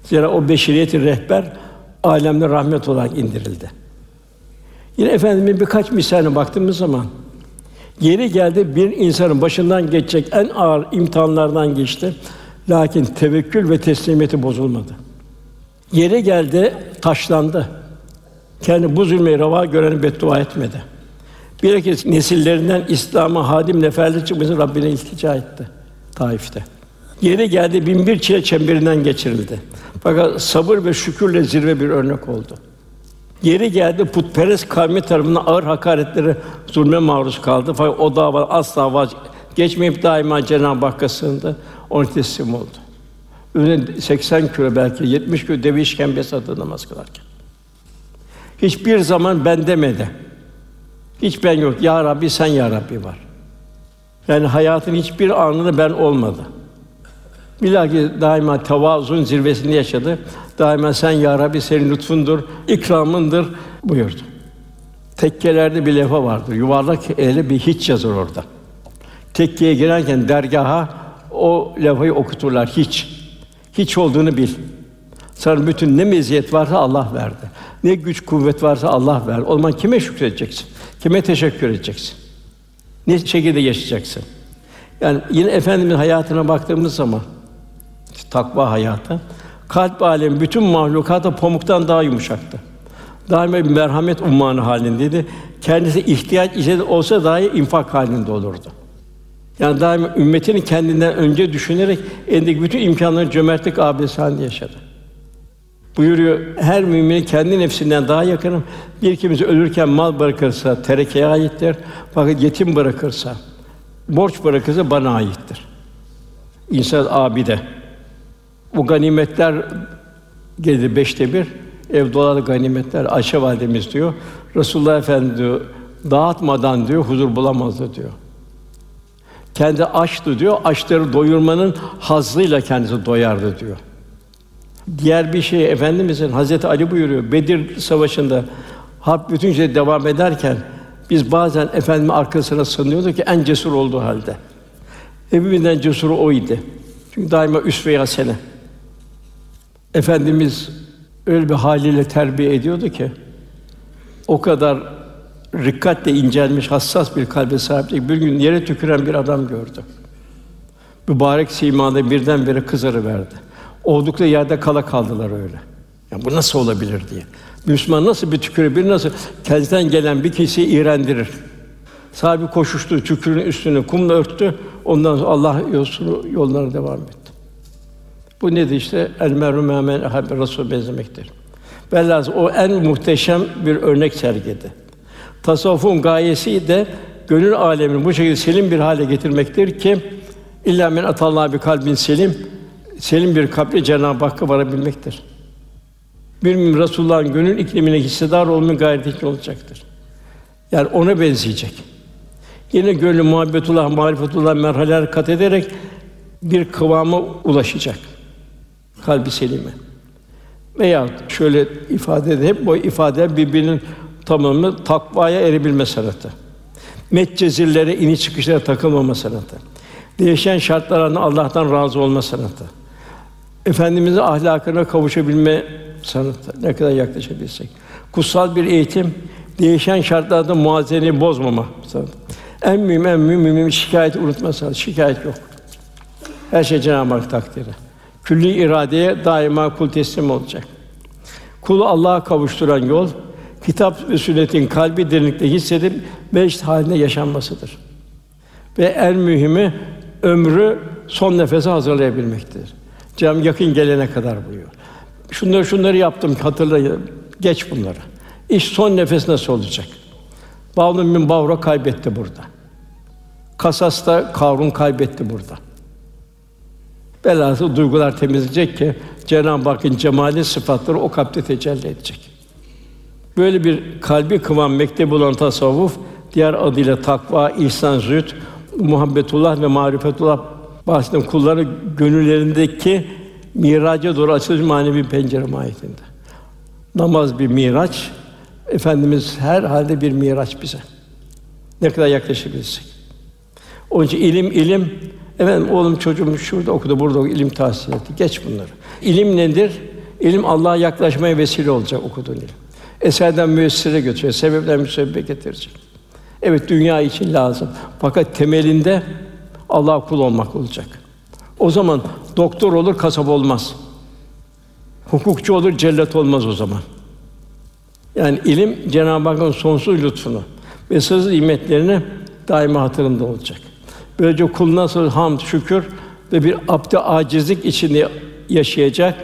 Zira o beşeriyeti rehber alemde rahmet olarak indirildi. Yine efendimin birkaç misaline baktığımız zaman yeri geldi bir insanın başından geçecek en ağır imtihanlardan geçti. Lakin tevekkül ve teslimiyeti bozulmadı. Yeri geldi taşlandı. Kendi bu zulmeyi rava göreni beddua etmedi. Bilakis nesillerinden İslam'a hadim neferli çıkması Rabbine iltica etti Taif'te. Yeri geldi bin bir çile çemberinden geçirildi. Fakat sabır ve şükürle zirve bir örnek oldu. Yeri geldi putperest kavmi tarafından ağır hakaretlere, zulme maruz kaldı. Fakat o dava asla vaz geçmeyip daima Cenab-ı Hakk'a sığındı. Onu teslim oldu. Öyle 80 kilo belki 70 kilo deve işkembesi adı namaz kılarken. Hiçbir zaman ben demedi. Hiç ben yok. Ya Rabbi sen ya Rabbi var. Yani hayatın hiçbir anında ben olmadı. Bilakis daima tevazun zirvesinde yaşadı. Daima sen ya Rabbi senin lütfundur, ikramındır buyurdu. Tekkelerde bir levha vardır. Yuvarlak ele bir hiç yazır orada. Tekkeye girerken dergaha o levhayı okuturlar hiç. Hiç olduğunu bil. Sana bütün ne meziyet varsa Allah verdi. Ne güç kuvvet varsa Allah verdi. O zaman kime şükredeceksin? Kime teşekkür edeceksin? Ne şekilde yaşayacaksın? Yani yine efendimiz hayatına baktığımız zaman takva hayatı kalp alemi bütün mahlukata pamuktan daha yumuşaktı. Daima bir merhamet ummanı halindeydi. Kendisi ihtiyaç içinde olsa dahi infak halinde olurdu. Yani daima ümmetini kendinden önce düşünerek elindeki bütün imkanları cömertlik abidesi halinde yaşadı. Buyuruyor, her mümin kendi nefsinden daha yakınım. Bir kimse ölürken mal bırakırsa terekeye aittir. Fakat yetim bırakırsa, borç bırakırsa bana aittir. İnsan abide. Bu ganimetler geldi beşte bir. Ev doladı ganimetler. Ayşe validemiz diyor. Resulullah Efendimiz diyor, dağıtmadan diyor huzur bulamazdı diyor. Kendi açtı diyor. Açları doyurmanın hazzıyla kendisi doyardı diyor. Diğer bir şey efendimizin Hazreti Ali buyuruyor. Bedir Savaşı'nda harp bütün şey devam ederken biz bazen efendimin arkasına sığınıyorduk ki en cesur olduğu halde. Hepimizden cesuru o idi. Çünkü daima üsve-i hasene. Efendimiz öyle bir haliyle terbiye ediyordu ki o kadar rikkatle incelmiş, hassas bir kalbe sahipti. Bir gün yere tüküren bir adam gördü. Mübarek simalı birdenbire kızarıverdi. Oldukları yerde kala kaldılar öyle. Yani bu nasıl olabilir diye. Müslüman nasıl bir tükürebilir, nasıl kendisinden gelen bir kişiyi iğrendirir. Sahibi koşuştu, tükürün üstünü kumla örttü. Ondan sonra Allah yolunu yollarına devam etti. Bu nedir işte? El merhum men Resul benzemektir. Velhâsıl o en muhteşem bir örnek sergiledi. Tasavvufun gayesi de gönül alemini bu şekilde selim bir hale getirmektir ki illa men atallah bir kalbin selim selim bir kalple Cenab-ı Hakk'a varabilmektir. Bir mümin Resulullah'ın gönül iklimine hissedar olma gayreti olacaktır. Yani ona benzeyecek. Yine gönlü muhabbetullah, marifetullah merhaleler kat ederek bir kıvama ulaşacak kalbi selime. Veya şöyle ifade edeyim, bu ifade birbirinin tamamı takvaya erebilme sanatı. Metcezirlere, ini çıkışlara takılmama sanatı. Değişen şartlarına Allah'tan razı olma sanatı. Efendimizin ahlakına kavuşabilme sanatı. Ne kadar yaklaşabilsek. Kutsal bir eğitim, değişen şartlarda muazeneyi bozmama sanatı. En mühim, en mühim, mühim şikayet unutma sanatı. Şikayet yok. Her şey Cenab-ı Hak takdiri. Külli iradeye daima kul teslim olacak. Kulu Allah'a kavuşturan yol kitap ve sünnetin kalbi derinlikte hissedip meşt halinde yaşanmasıdır. Ve en mühimi ömrü son nefese hazırlayabilmektir. Cem yakın gelene kadar buyuruyor. Şunları şunları yaptım hatırlayın. Geç bunları. İş son nefes nasıl olacak? Bavlun bin Bavra kaybetti burada. Kasas'ta Karun kaybetti burada. Velhâsıl duygular temizleyecek ki Cenab-ı Hakk'ın cemali sıfatları o kalpte tecelli edecek. Böyle bir kalbi kıvam mektebi olan tasavvuf, diğer adıyla takva, ihsan, zühd, muhabbetullah ve marifetullah bahseden kulların gönüllerindeki miraca doğru açılmış manevi pencere mahiyetinde. Namaz bir miraç, Efendimiz her halde bir miraç bize. Ne kadar yaklaşabilirsek. Onun için ilim, ilim, efendim oğlum çocuğum şurada okudu, burada okudu, ilim tahsil etti. Geç bunları. İlim nedir? İlim Allah'a yaklaşmaya vesile olacak okuduğun ilim. Eserden müessire götürecek, sebepten müsebbibe getirecek. Evet dünya için lazım. Fakat temelinde Allah kul olmak olacak. O zaman doktor olur, kasap olmaz. Hukukçu olur, cellat olmaz o zaman. Yani ilim Cenab-ı Hakk'ın sonsuz lütfunu ve sırrı nimetlerini daima hatırında olacak. Böylece kul nasıl hamd, şükür ve bir abd acizlik içinde yaşayacak,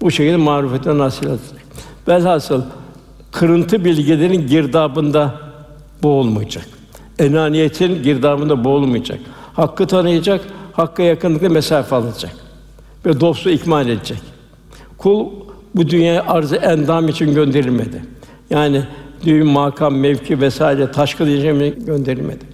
bu şekilde marifete nasıl olacak. Velhasıl kırıntı bilgilerin girdabında boğulmayacak. Enaniyetin girdabında boğulmayacak. Hakkı tanıyacak, hakka yakınlıkla mesafe alacak ve dostu ikmal edecek. Kul bu dünyaya arzı endam için gönderilmedi. Yani düğün, makam, mevki vesaire taşkılayacağım gönderilmedi.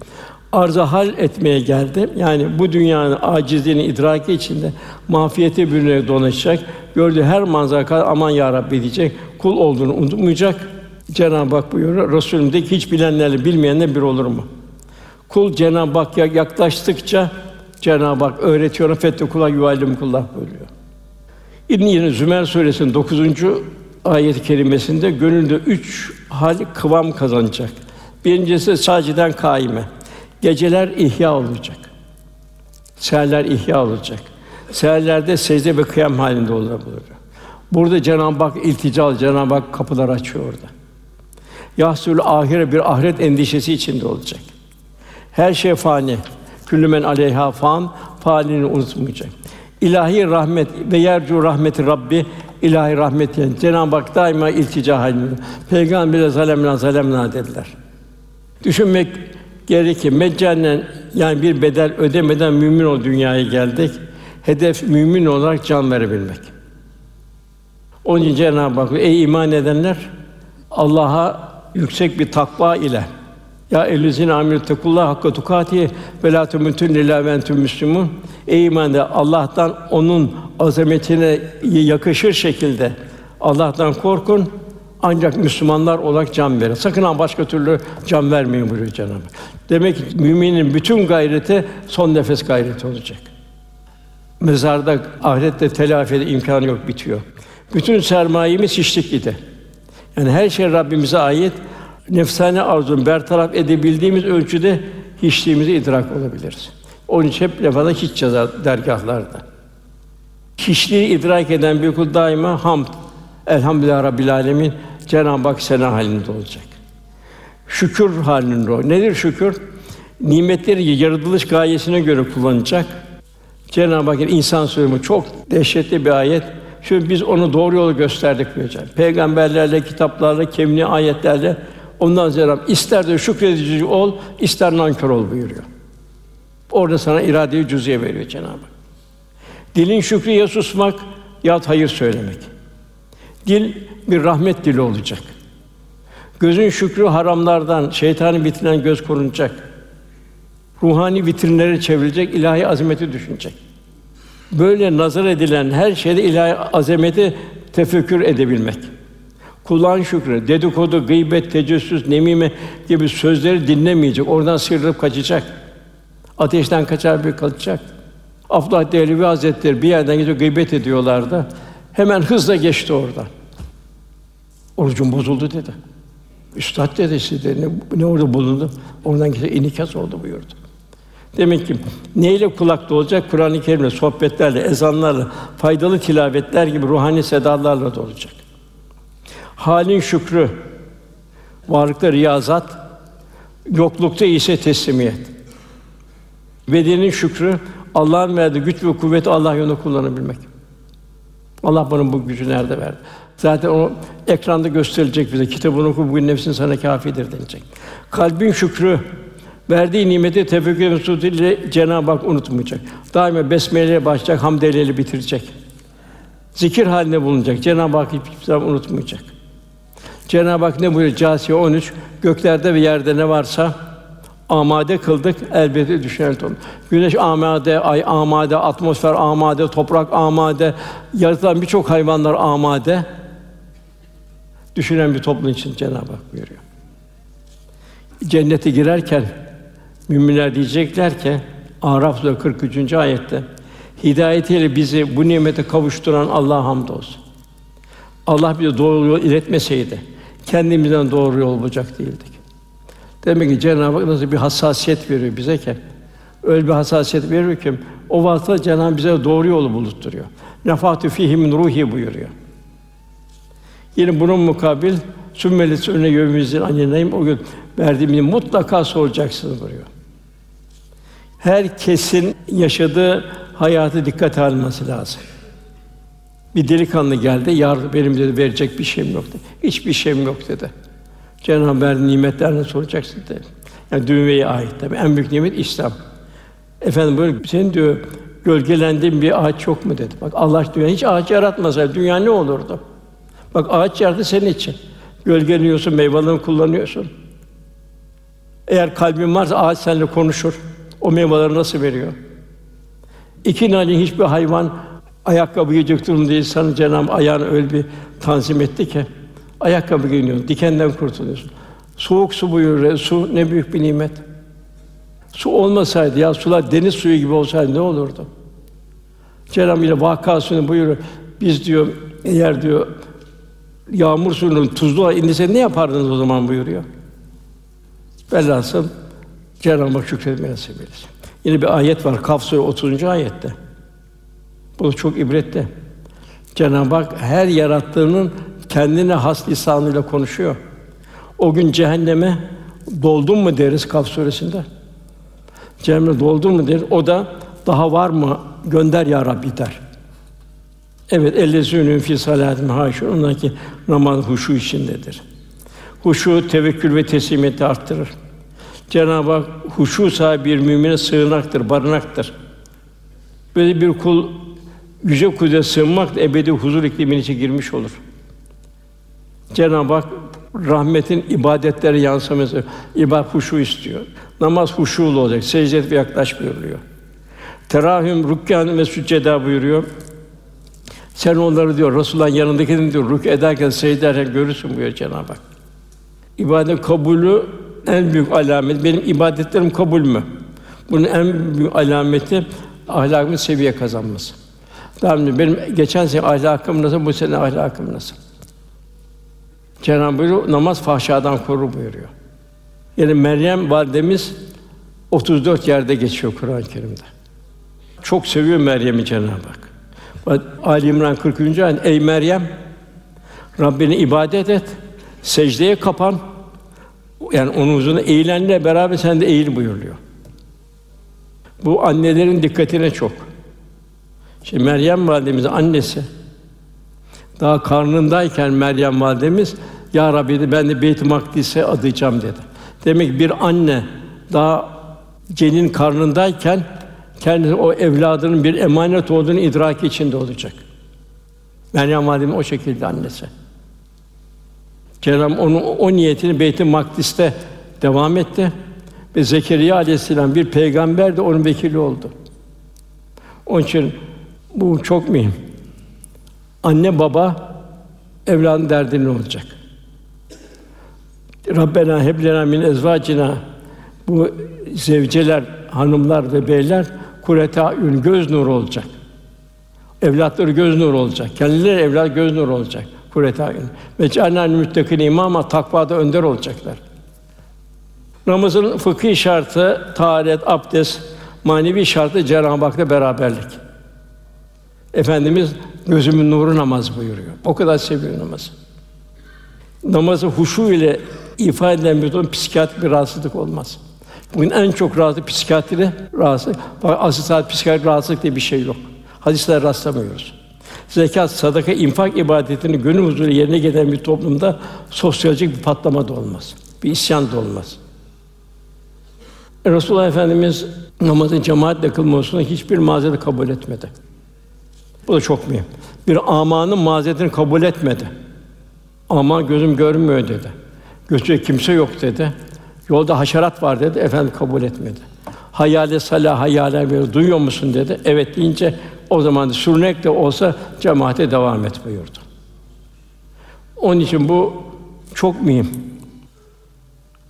Arzı hal etmeye geldi. Yani bu dünyanın acizliğini idraki içinde mafiyeti bürünerek dolaşacak. Gördüğü her manzara kadar aman ya Rabbi diyecek. Kul olduğunu unutmayacak. Cenab-ı Hak buyuruyor. Resulüm de hiç bilenlerle bilmeyenler bir olur mu? Kul Cenab-ı Hakk'a yaklaştıkça Cenab-ı Hak öğretiyor. Fethi kula yuvallim kullah buyuruyor. İbn Zümer suresinin 9. ayet-i kerimesinde gönülde üç hal kıvam kazanacak. Birincisi saciden kaime. Geceler ihya olacak. Seherler ihya olacak. Seherlerde secde ve kıyam halinde olabilir. Burada Cenab-ı Hak iltica, Cenab-ı Hak kapılar açıyor orada. Yahsul ahire bir ahiret endişesi içinde olacak. Her şey fani. Küllü men aleyha fan, fanini unutmayacak. İlahi rahmet ve yercu rahmeti Rabbi ilahi rahmet yani Cenab-ı Hak daima iltica halinde. Peygamber'e zalemna zalemna dediler. Düşünmek gerekir. Meccanen yani bir bedel ödemeden mümin ol dünyaya geldik. Hedef mümin olarak can verebilmek. Onun için Cenab-ı Hak ey iman edenler Allah'a yüksek bir takva ile ya ellezine amilu tekullah hakka tukati ve la tumutun illa ve entum müslimun. Ey iman Allah'tan onun azametine yakışır şekilde Allah'tan korkun. Ancak Müslümanlar olarak can verin. Sakın ha başka türlü can vermeyin buyuruyor Cenab-ı Hak. Demek ki müminin bütün gayreti son nefes gayreti olacak. Mezarda ahirette telafi imkanı yok bitiyor. Bütün sermayemiz hiçlik idi. Yani her şey Rabbimize ait. Nefsane arzun bertaraf edebildiğimiz ölçüde hiçliğimizi idrak olabiliriz. Onun için hep lafada hiç yazar dergahlarda. Hiçliği idrak eden bir kul daima hamd, elhamdülillah rabbil alemin Cenab-ı Hak sena halinde olacak. Şükür halinde o. Nedir şükür? Nimetleri yaratılış gayesine göre kullanacak. Cenab-ı Hak insan sürümü çok dehşetli bir ayet. Çünkü biz onu doğru yolu gösterdik Cenab-ı Peygamberlerle, kitaplarla, kemni ayetlerle ondan sonra ister de şükredici ol, ister nankör ol buyuruyor. Orada sana iradeyi cüz'iye veriyor Cenab-ı Hak. Dilin şükrü ya susmak ya hayır söylemek. Dil bir rahmet dili olacak. Gözün şükrü haramlardan, şeytanın vitrinden göz korunacak. Ruhani vitrinlere çevrilecek, ilahi azameti düşünecek. Böyle nazar edilen her şeyde ilahi azameti tefekkür edebilmek. Kulağın şükrü, dedikodu, gıybet, tecessüs, nemime gibi sözleri dinlemeyecek, oradan sıyrılıp kaçacak. Ateşten kaçar bir kaçacak. Abdullah Dehlevi Hazretleri bir yerden gidiyor gıybet ediyorlardı. Hemen hızla geçti oradan. Orucum bozuldu dedi. Üstad dedi size ne, ne orada bulundu? Oradan gidip inikas oldu buyurdu. Demek ki neyle kulakta olacak? Kur'an-ı Kerim'le, sohbetlerle, ezanlarla, faydalı tilavetler gibi ruhani sedalarla da olacak. Halin şükrü, varlıkta riyazat, yoklukta ise teslimiyet. Bedenin şükrü, Allah'ın verdiği güç ve kuvveti Allah yolunda kullanabilmek. Allah bana bu gücü nerede verdi? Zaten o ekranda gösterilecek bize. Kitabını oku bugün nefsin sana kafidir denilecek. Kalbin şükrü verdiği nimeti tefekkür ve ile Cenab-ı Hak unutmayacak. Daima besmeleyle başlayacak, hamd bitirecek. Zikir halinde bulunacak. Cenab-ı Hak hiçbir zaman unutmayacak. Cenab-ı Hak ne buyuruyor? Câsiye 13. Göklerde ve yerde ne varsa amade kıldık elbette düşen olur. Güneş amade, ay amade, atmosfer amade, toprak amade, yaratılan birçok hayvanlar amade. Düşünen bir toplum için Cenab-ı Hak buyuruyor. Cennete girerken müminler diyecekler ki Araf 43. ayette hidayetiyle bizi bu nimete kavuşturan Allah'a hamdolsun. Allah bize doğru yol iletmeseydi kendimizden doğru yol bulacak değildik. Demek ki Cenab-ı Hak nasıl bir hassasiyet veriyor bize ki öyle bir hassasiyet veriyor ki o vasıta Cenab-ı Hak bize doğru yolu bulutturuyor. Nefatu fihim ruhi buyuruyor. Yine bunun mukabil sümmelis önüne yövmüzün anneneyim o gün verdiğimi mutlaka soracaksınız buyuruyor. Herkesin yaşadığı hayatı dikkat alması lazım. Bir delikanlı geldi, yar benim dedi verecek bir şeyim yok dedi. Hiçbir şeyim yok dedi. Cenab-ı Hak verdiği nimetlerine soracaksın dedi. Yani dünyaya ait tabii. En büyük nimet İslam. Efendim böyle senin diyor gölgelendiğin bir ağaç yok mu dedi. Bak Allah diyor hiç ağaç yaratmasaydı dünya ne olurdu? Bak ağaç yarattı senin için. Gölgeliyorsun, meyvelerini kullanıyorsun. Eğer kalbin varsa ağaç seninle konuşur. O meyveleri nasıl veriyor? İki nalin hiçbir hayvan ayakkabı giyecek durumda değil. Sana Cenab-ı ayağını öyle bir tanzim etti ki ayakkabı giyiniyorsun, dikenden kurtuluyorsun. Soğuk su buyuruyor. Su ne büyük bir nimet. Su olmasaydı ya sular deniz suyu gibi olsaydı ne olurdu? Cenab-ı ile vakasını buyuruyor. Biz diyor eğer diyor yağmur suyunun tuzlu indiyse ne yapardınız o zaman buyuruyor. Velhasıl Cenab-ı Hak şükretmeyi nasip. Yine bir ayet var Kaf Suresi 30. ayette. Bu çok ibretli. Cenab-ı Hak her yarattığının kendine has lisanıyla konuşuyor. O gün cehenneme doldun mu deriz Kaf suresinde. Cehenneme doldun mu der. O da daha var mı? Gönder ya Rabbi der. Evet, ellezûnün fî salâtim haşûn. Onlar ki namaz huşu içindedir. Huşu, tevekkül ve teslimiyeti arttırır. Cenab-ı Hak huşu sahibi bir mümine sığınaktır, barınaktır. Böyle bir kul yüce kudret sığınmak ebedi huzur iklimine içe girmiş olur. Cenab-ı Hak rahmetin ibadetlere yansıması, ibadet huşu istiyor. Namaz huşulu olacak, secde ve yaklaş buyuruyor. Terahüm rükkan ve sücceda buyuruyor. Sen onları diyor Resulullah'ın yanındakini diyor rükû ederken, secde ederken görürsün buyuruyor Cenab-ı Hak. İbadet kabulü en büyük alamet benim ibadetlerim kabul mü? Bunun en büyük alameti ahlakın seviye kazanması. Tamam benim geçen sene ahlakım nasıl, bu sene ahlakım nasıl? Cenab-ı Hak namaz fahşadan korur buyuruyor. Yani Meryem validemiz 34 yerde geçiyor Kur'an-ı Kerim'de. Çok seviyor Meryem'i Cenab-ı Hak. Ali İmran 40. ayet Ey Meryem Rabbine ibadet et. Secdeye kapan. Yani onun huzuruna eğilenle beraber sen de eğil buyuruyor. Bu annelerin dikkatine çok. Şimdi Meryem validemizin annesi daha karnındayken Meryem validemiz ya Rabbi dedi, ben de Beyt-i Makdis'e adayacağım dedi. Demek bir anne daha cenin karnındayken kendisi o evladının bir emanet olduğunu idrak içinde olacak. Meryem validemiz o şekilde annesi. Cenab-ı onun o niyetini Beyt-i Makdis'te devam etti ve Zekeriya aleyhisselam bir peygamber de onun vekili oldu. Onun için bu çok mühim. Anne baba evladın derdi ne olacak? Rabbena heblena min ezvacina bu zevceler, hanımlar ve beyler kureta ün göz nuru olacak. Evlatları göz nuru olacak. Kendileri evlat göz nuru olacak. Kureta ün. Ve cealen müttakin imama takvada önder olacaklar. Namazın fıkhi şartı taharet, abdest, manevi şartı Cenab-ı Hak'la beraberlik. Efendimiz gözümün nuru namaz buyuruyor. O kadar seviyor namazı. Namazı huşu ile ifade edilen bir durum psikiyatrik bir rahatsızlık olmaz. Bugün en çok rahatsız psikiyatri rahatsız. Fakat asıl saat psikiyatri rahatsızlık diye bir şey yok. Hadisler rastlamıyoruz. Zekat, sadaka, infak ibadetini gönül huzuru yerine gelen bir toplumda sosyolojik bir patlama da olmaz. Bir isyan da olmaz. Resulullah Efendimiz namazın cemaatle kılmasını hiçbir mazeret kabul etmedi. Bu da çok mühim. Bir amanın mazeretini kabul etmedi. Aman gözüm görmüyor dedi. Gözü kimse yok dedi. Yolda haşerat var dedi. Efendim kabul etmedi. Hayale salah hayale ver duyuyor musun dedi. Evet deyince o zaman sürnek de olsa cemaate devam et buyurdu. Onun için bu çok mühim.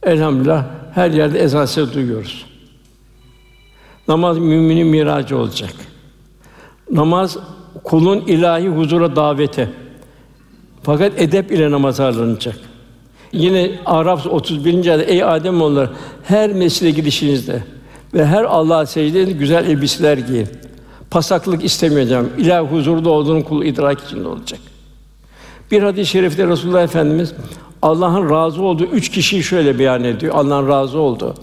Elhamdülillah her yerde ezan sesi duyuyoruz. Namaz müminin miracı olacak. Namaz kulun ilahi huzura daveti. Fakat edep ile namaz alınacak. Yine Araf 31. ayette ey Adem oğulları her mescide gidişinizde ve her Allah'a secde güzel elbiseler giyin. Pasaklık istemeyeceğim. İlahi huzurda olduğunu kul idrak içinde olacak. Bir hadis-i şerifte Resulullah Efendimiz Allah'ın razı olduğu üç kişiyi şöyle beyan ediyor. Allah'ın razı olduğu.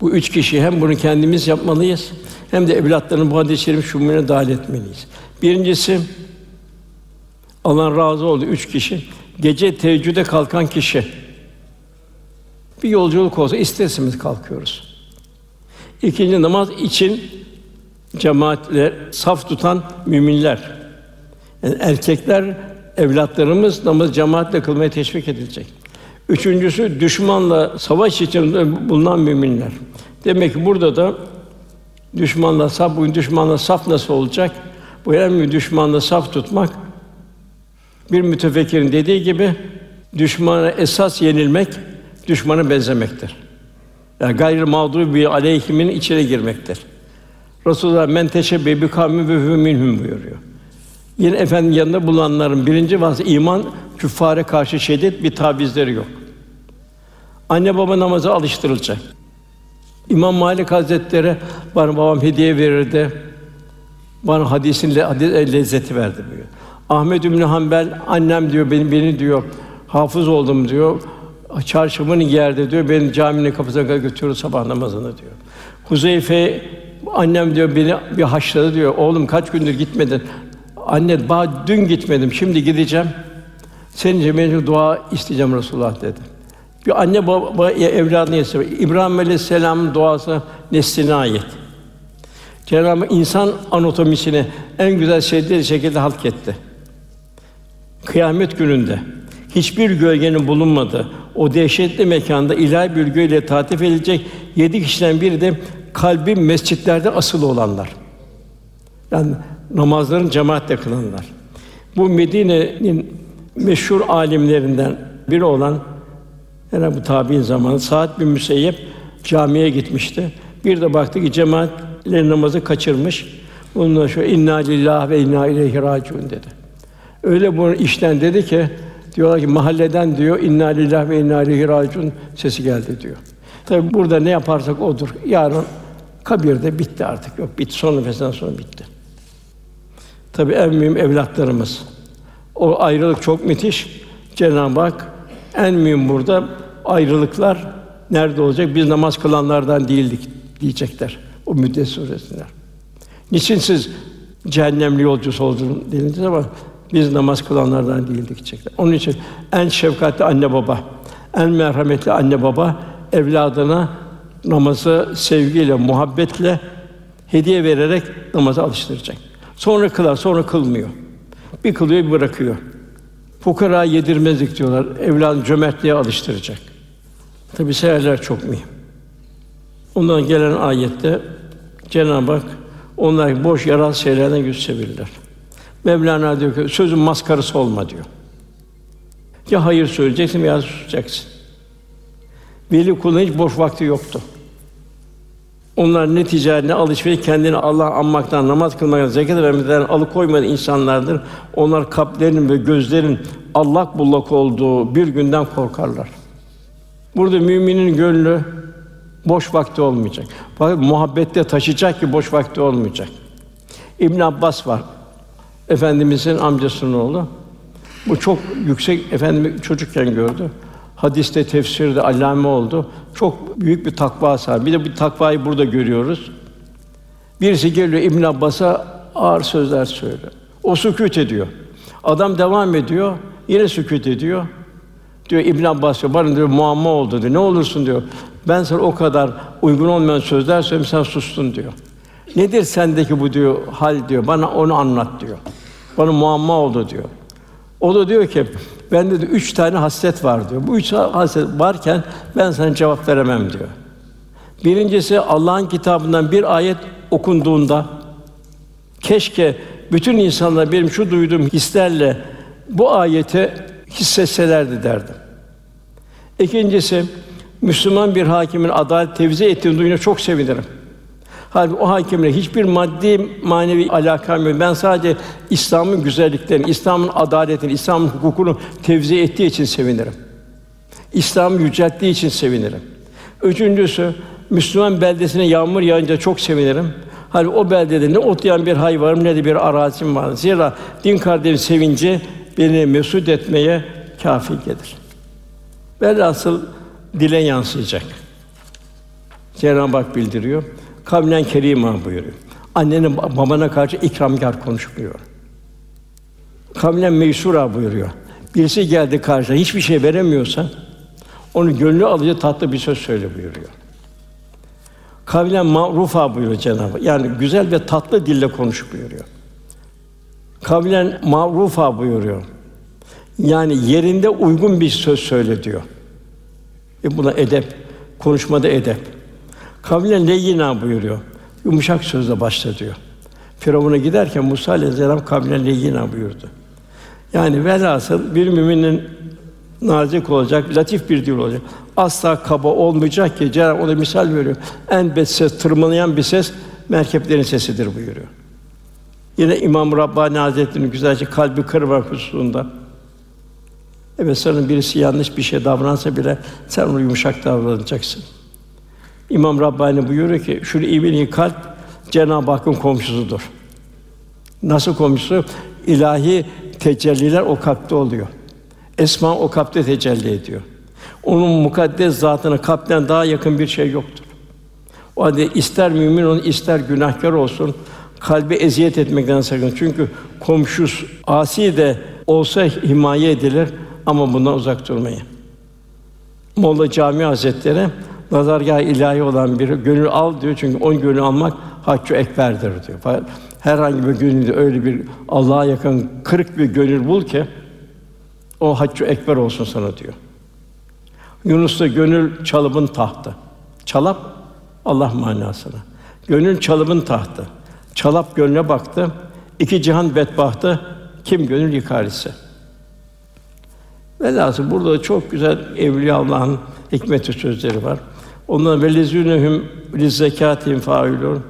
Bu üç kişi hem bunu kendimiz yapmalıyız hem de evlatlarını bu hadis-i şerif şumuna dahil etmeliyiz. Birincisi Allah'ın razı olduğu üç kişi gece teheccüde kalkan kişi. Bir yolculuk olsa istersimiz kalkıyoruz. İkinci namaz için cemaatler saf tutan müminler. Yani erkekler evlatlarımız namaz cemaatle kılmaya teşvik edilecek. Üçüncüsü düşmanla savaş içinde bulunan müminler. Demek ki burada da düşmanla saf, bugün düşmanla saf nasıl olacak? Bu en düşmanla saf tutmak. Bir mütefekkirin dediği gibi düşmana esas yenilmek düşmanı benzemektir. Yani gayrı mağdur bir aleyhimin içine girmektir. Resulullah men teşebbe bi kavmi ve hü minhum buyuruyor. Yine efendim yanında bulunanların birinci vasfı iman küffare karşı şiddet bir tavizleri yok. Anne baba namaza alıştırılacak. İmam Malik Hazretleri bana babam hediye verirdi. Bana hadisin le, lezzeti verdi diyor. Ahmed İbn Hanbel annem diyor beni beni diyor hafız oldum diyor. Çarşımın yerde diyor beni caminin kapısına götürüyor sabah namazını diyor. Huzeyfe annem diyor beni bir haşladı diyor. Oğlum kaç gündür gitmedin? Anne daha dün gitmedim. Şimdi gideceğim. Senin için dua isteyeceğim Resulullah dedi. Bir anne baba evladını yetiştiriyor. İbrahim Aleyhisselam'ın duası nesline ait. Cenab-ı insan anatomisini en güzel sevdiği şekilde halk etti. Kıyamet gününde hiçbir gölgenin bulunmadığı o dehşetli mekanda ilahi bir gölge tatif edilecek yedi kişiden biri de kalbi mescitlerde asılı olanlar. Yani namazların cemaatle kılanlar. Bu Medine'nin meşhur alimlerinden biri olan yani bu tabi'in zamanı Saat bin Müseyyep camiye gitmişti. Bir de baktı ki cemaatler namazı kaçırmış. Bununla şu inna lillahi ve inna ileyhi raciun dedi. Öyle bunu işten dedi ki diyorlar ki mahalleden diyor inna lillahi ve inna ileyhi raciun sesi geldi diyor. Tabi burada ne yaparsak odur. Yarın kabirde bitti artık. Yok bitti. Son nefesinden sonra bitti. Tabi en mühim evlatlarımız. O ayrılık çok müthiş. Cenab-ı Hak en mühim burada ayrılıklar nerede olacak? Biz namaz kılanlardan değildik diyecekler o müddet suresinde. Niçin siz cehennemli yolcusu oldunuz denildi ama biz namaz kılanlardan değildik diyecekler. Onun için en şefkatli anne baba, en merhametli anne baba evladına namazı sevgiyle, muhabbetle hediye vererek namaza alıştıracak. Sonra kılar, sonra kılmıyor. Bir kılıyor, bir bırakıyor. Fukara yedirmezlik diyorlar. Evladı cömertliğe alıştıracak. Tabi seherler çok mühim. Ondan gelen ayette Cenab-ı Hak onlar boş yaral şeylerden yüz çevirirler. Mevlana diyor ki sözün maskarası olma diyor. Ya hayır söyleyeceksin ya susacaksın. Veli kulun hiç boş vakti yoktu. Onlar ne ticaret ne alışveriş kendini Allah anmaktan, namaz kılmaktan, zekat vermekten alıkoymayan insanlardır. Onlar kalplerin ve gözlerin allak bullak olduğu bir günden korkarlar. Burada müminin gönlü boş vakti olmayacak. Fakat muhabbette taşıyacak ki boş vakti olmayacak. İbn Abbas var. Efendimizin amcasının oğlu. Bu çok yüksek efendimi çocukken gördü. hadiste, tefsirde allame oldu. Çok büyük bir takva sahibi. Bir de bu takvayı burada görüyoruz. Birisi geliyor İbn Abbas'a ağır sözler söylüyor. O sükût ediyor. Adam devam ediyor. Yine sükût ediyor. Diyor İbn Abbas diyor, bana diyor muamma oldu diyor. Ne olursun diyor. Ben sana o kadar uygun olmayan sözler söyledim, sen sustun diyor. Nedir sendeki bu diyor hal diyor. Bana onu anlat diyor. Bana muamma oldu diyor. O da diyor ki bende de üç tane hasret var diyor. Bu üç hasret varken ben sana cevap veremem diyor. Birincisi Allah'ın kitabından bir ayet okunduğunda keşke bütün insanlar benim şu duyduğum hislerle bu ayeti hissetselerdi derdim. İkincisi Müslüman bir hakimin adalet tevzi ettiğini duyunca çok sevinirim. Halbuki o hakimle hiçbir maddi manevi alakam yok. Ben sadece İslam'ın güzelliklerini, İslam'ın adaletini, İslam'ın hukukunu tevzi ettiği için sevinirim. İslam'ı yücelttiği için sevinirim. Üçüncüsü Müslüman beldesine yağmur yağınca çok sevinirim. Hani o beldede ne otlayan bir hayvanım ne de bir arazim var. Zira din kardeşim sevinci beni mesut etmeye kafi gelir. Velhasıl dile yansıyacak. Cenab-ı Hak bildiriyor. Kavlen kerîmâ buyuruyor. Annenin babana karşı ikramkar konuşmuyor. Kavlen meysura buyuruyor. Birisi geldi karşına hiçbir şey veremiyorsa onu gönlü alıcı tatlı bir söz söyle buyuruyor. Kavlen ma'rufa buyuruyor Cenab-ı. Yani güzel ve tatlı dille konuş buyuruyor. Kavlen ma'rufa buyuruyor. Yani yerinde uygun bir söz söyle diyor. E buna edep, konuşmada edep. Kavlen leyyina buyuruyor. Yumuşak sözle başla diyor. Firavun'a giderken Musa aleyhisselam kavlen leyyina buyurdu. Yani velhasıl bir müminin nazik olacak, latif bir dil olacak. Asla kaba olmayacak ki Cenab-ı ona misal veriyor. En bet ses, tırmalayan bir ses merkeplerin sesidir buyuruyor. Yine İmam Rabbani Hazretleri'nin güzelce kalbi kırmak hususunda. Evet sana birisi yanlış bir şey davransa bile sen onu yumuşak davranacaksın. İmam Rabbani buyuruyor ki şu iyi kalp Cenab-ı Hakk'ın komşusudur. Nasıl komşusu? İlahi tecelliler o kalpte oluyor. Esma o kalpte tecelli ediyor. Onun mukaddes zatına kalpten daha yakın bir şey yoktur. O halde ister mümin olsun, ister günahkar olsun, kalbi eziyet etmekten sakın. Çünkü komşus asi de olsa himaye edilir ama bundan uzak durmayın. Molla Cami Hazretleri nazargâh ilahi olan bir gönül al diyor çünkü on gönül almak haccü ekberdir diyor. Herhangi bir gönülde öyle bir Allah'a yakın kırık bir gönül bul ki o haccü ekber olsun sana diyor. Yunus'ta gönül çalımın tahtı. Çalap Allah manasına. Gönül çalımın tahtı. Çalap gönlüne baktı. İki cihan bedbahtı. Kim gönül yıkar ise. Velhâsıl burada çok güzel evliya Allah'ın hikmeti sözleri var. Onlar velezûnehum lizzekâtin failûn.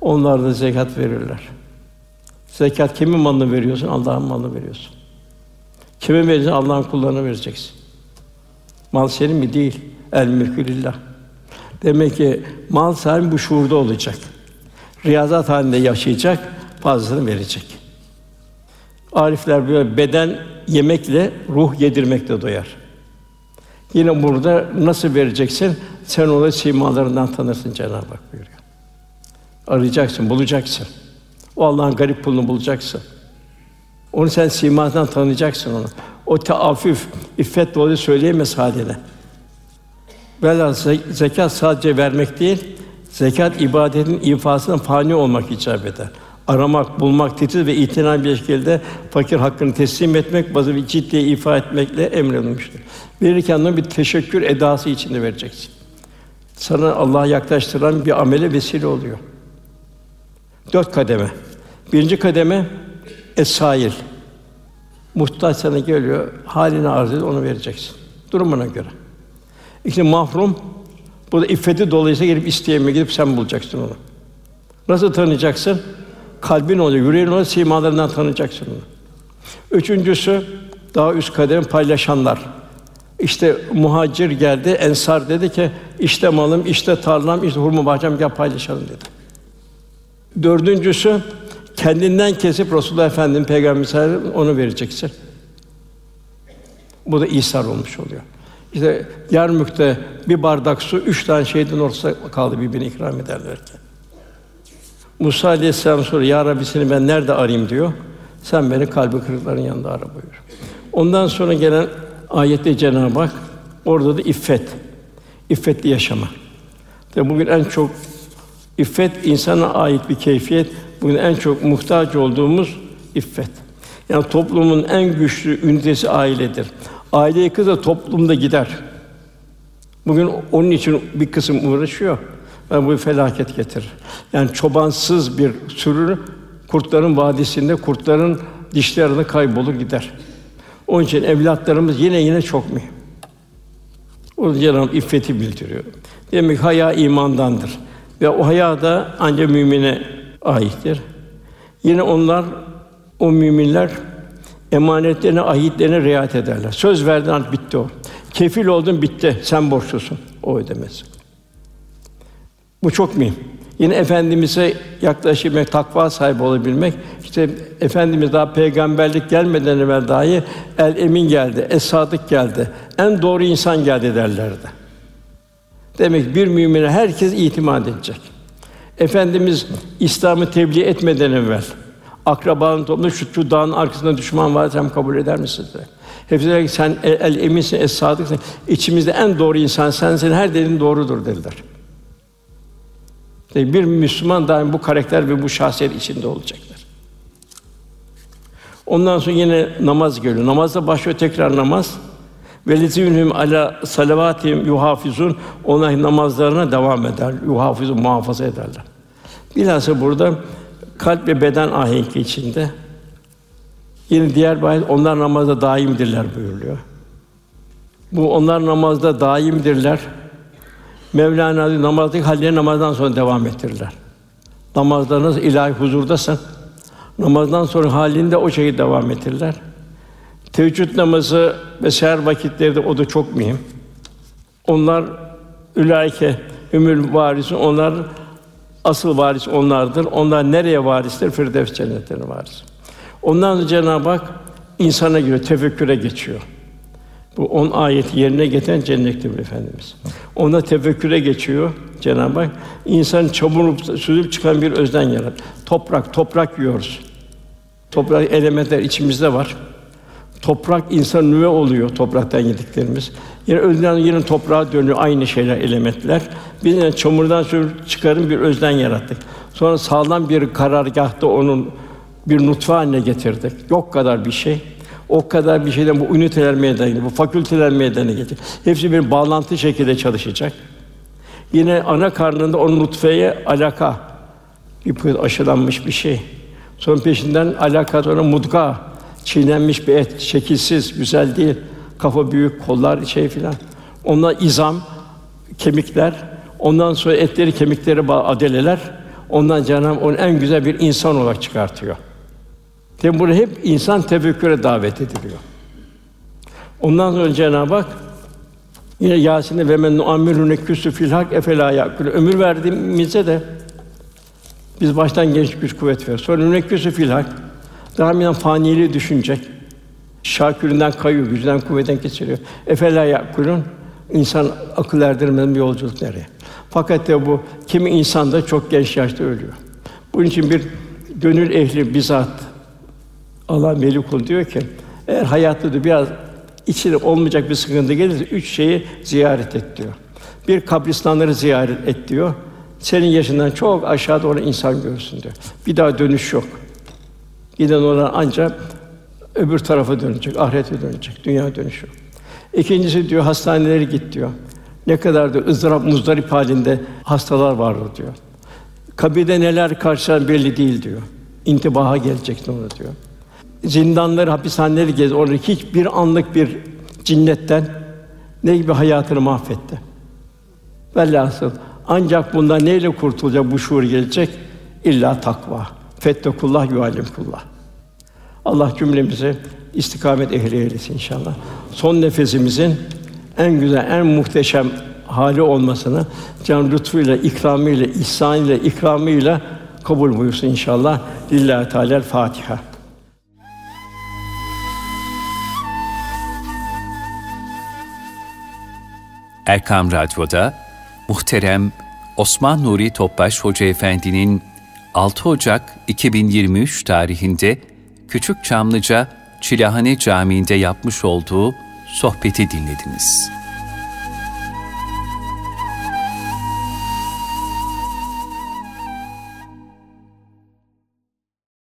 Onlar da zekat verirler. Zekat kimin malını veriyorsun? Allah'ın malını veriyorsun. Kime vereceksin? Allah'ın kullarına vereceksin. Mal senin mi? Değil. El mülkü. Demek ki mal sahibi bu şuurda olacak. Riyazat halinde yaşayacak, fazlasını verecek. Arifler böyle beden yemekle, ruh yedirmekle doyar. Yine burada nasıl vereceksin? Sen onu simalarından tanırsın Cenab-ı Hak buyuruyor. Arayacaksın, bulacaksın. O Allah'ın garip kulunu bulacaksın. Onu sen simasından tanıyacaksın onu. O teaffüf, iffet dolu söyleyemez haline. Velhâsıl zekat sadece vermek değil, zekat ibadetin infasının fani olmak icap eder. Aramak, bulmak, titiz ve itina bir şekilde fakir hakkını teslim etmek, bazı bir ciddi ifa etmekle emredilmiştir. Verirken de bir teşekkür edası içinde vereceksin. Sana Allah'a yaklaştıran bir amele vesile oluyor. Dört kademe. Birinci kademe esail. Muhtaç sana geliyor, halini arz ediyor, onu vereceksin. Durumuna göre. İşte mahrum, bu da iffeti dolayısıyla gelip isteyemeye gidip sen bulacaksın onu. Nasıl tanıyacaksın? Kalbin oluyor, yüreğin oluyor, simalarından tanıyacaksın onu. Üçüncüsü, daha üst kadem paylaşanlar. İşte muhacir geldi, ensar dedi ki, işte malım, işte tarlam, işte hurma bahçem gel paylaşalım dedi. Dördüncüsü, kendinden kesip Resulullah Efendimiz Peygamber onu vereceksin. Bu da ihsar olmuş oluyor. İşte Yarmük'te bir bardak su üç tane şehidin ortasında kaldı birbirine ikram ederlerken. Musa Aleyhisselam sonra Ya Rabbi seni ben nerede arayayım diyor. Sen beni kalbi kırıkların yanında ara buyur. Ondan sonra gelen ayette Cenab-ı Hak orada da iffet, iffetli yaşama. Ve bugün en çok iffet insana ait bir keyfiyet. Bugün en çok muhtaç olduğumuz iffet. Yani toplumun en güçlü ünitesi ailedir. Aile yıkılırsa toplumda gider. Bugün onun için bir kısım uğraşıyor. Ve bu felaket getirir. Yani çobansız bir sürü kurtların vadisinde kurtların dişleri arasında kaybolur gider. Onun için evlatlarımız yine yine çok mühim. O Cenab-ı iffeti bildiriyor. Demek haya imandandır. Ve o haya da ancak mümine aittir. Yine onlar o müminler emanetlerine, ahitlerine riayet ederler. Söz verdin bitti o. Kefil oldun bitti. Sen borçlusun. O ödemez. Bu çok mühim. Yine efendimize yaklaşabilmek, takva sahibi olabilmek. İşte efendimiz daha peygamberlik gelmeden evvel dahi el emin geldi, es geldi. En doğru insan geldi derlerdi. Demek bir mümine herkes itimat edecek. Efendimiz İslam'ı tebliğ etmeden evvel akrabanın toplumunda şu, şu dağın arkasında düşman var sen kabul eder misin? Hepsi der ki sen el, el eminsin, es sadıksın. İçimizde en doğru insan sensin. Her dediğin doğrudur dediler. Bir Müslüman daim bu karakter ve bu şahsiyet içinde olacaklar. Ondan sonra yine namaz geliyor. Namazda başlıyor tekrar namaz. Velizünhum ala salavatihim yuhafizun. Ona namazlarına devam eder. Yuhafizun muhafaza ederler. Bilhassa burada kalp ve beden ahengi içinde. Yine diğer ayet, onlar namazda daimdirler buyuruluyor. Bu onlar namazda daimdirler. Mevlana namazdaki halleri namazdan sonra devam ettirirler. Namazda ilahi huzurdasın, namazdan sonra halinde o şekilde devam ettirirler. Teheccüd namazı ve seher vakitleri de o da çok mühim. Onlar ülaike ümül varisin onlar asıl varis onlardır. Onlar nereye varistir? Firdevs cennetlerine varis. Ondan sonra Cenab-ı Hak insana göre tefekküre geçiyor. Bu on ayeti yerine getiren cennettir efendimiz. Ona tefekküre geçiyor Cenab-ı Hak. İnsan çaburup süzüp çıkan bir özden yarat. Toprak, toprak yiyoruz. Toprak elementler içimizde var. Toprak insan nüve oluyor topraktan yediklerimiz. Yine özden yine toprağa dönüyor aynı şeyler elementler. Biz yine çamurdan sürüp çıkarın bir özden yarattık. Sonra sağlam bir karargahta onun bir nutfe haline getirdik. Yok kadar bir şey. O kadar bir şeyden bu üniteler meydana bu fakülteler meydana gelecek. Hepsi bir bağlantı şekilde çalışacak. Yine ana karnında o nutfeye alaka bir aşılanmış bir şey. Sonra peşinden alaka sonra mudga çiğnenmiş bir et, şekilsiz, güzel değil. Kafa büyük, kollar şey filan. Onlar izam, kemikler. Ondan sonra etleri, kemikleri adeleler. Ondan Cenab-ı onu en güzel bir insan olarak çıkartıyor. Tabi bunu hep insan tefekküre davet ediliyor. Ondan sonra Cenab-ı Hak yine Yasin'de ve men nu'ammiru neküsü fil hak efela yakul. Ömür verdiğimizde de biz baştan genç güç kuvvet ver. Sonra neküsü fil hak daima faniliği düşünecek. Şaküründen kayıyor, gücünden kuvvetten kesiliyor. Efela yakulun insan akıl erdirmeden bir yolculuk nereye? Fakat de bu kimi insan da çok genç yaşta ölüyor. Bunun için bir gönül ehli bizzat Allah Melikul diyor ki eğer hayatta da biraz içinde olmayacak bir sıkıntı gelirse üç şeyi ziyaret et diyor. Bir kabristanları ziyaret et diyor. Senin yaşından çok aşağıda olan insan görsün diyor. Bir daha dönüş yok. Giden olan ancak öbür tarafa dönecek, ahirete dönecek, dünya dönüşü. İkincisi diyor hastanelere git diyor. Ne kadar da ızdırap muzdarip halinde hastalar vardır diyor. Kabirde neler karşılar belli değil diyor. İntibaha geleceksin ona diyor zindanları, hapishaneleri gez. Orada hiçbir anlık bir cinnetten ne gibi hayatını mahvetti. Velhasıl ancak bundan neyle kurtulacak bu şuur gelecek? İlla takva. Fettekullah yualimkullah. Allah cümlemizi istikamet ehli eylesin inşallah. Son nefesimizin en güzel, en muhteşem hali olmasını can lütfuyla, ikramıyla, ihsanıyla, ikramıyla kabul buyursun inşallah. Lillahi Teala Fatiha. Erkam Radyo'da muhterem Osman Nuri Topbaş Hoca Efendi'nin 6 Ocak 2023 tarihinde Küçük Çamlıca Çilahane Camii'nde yapmış olduğu sohbeti dinlediniz.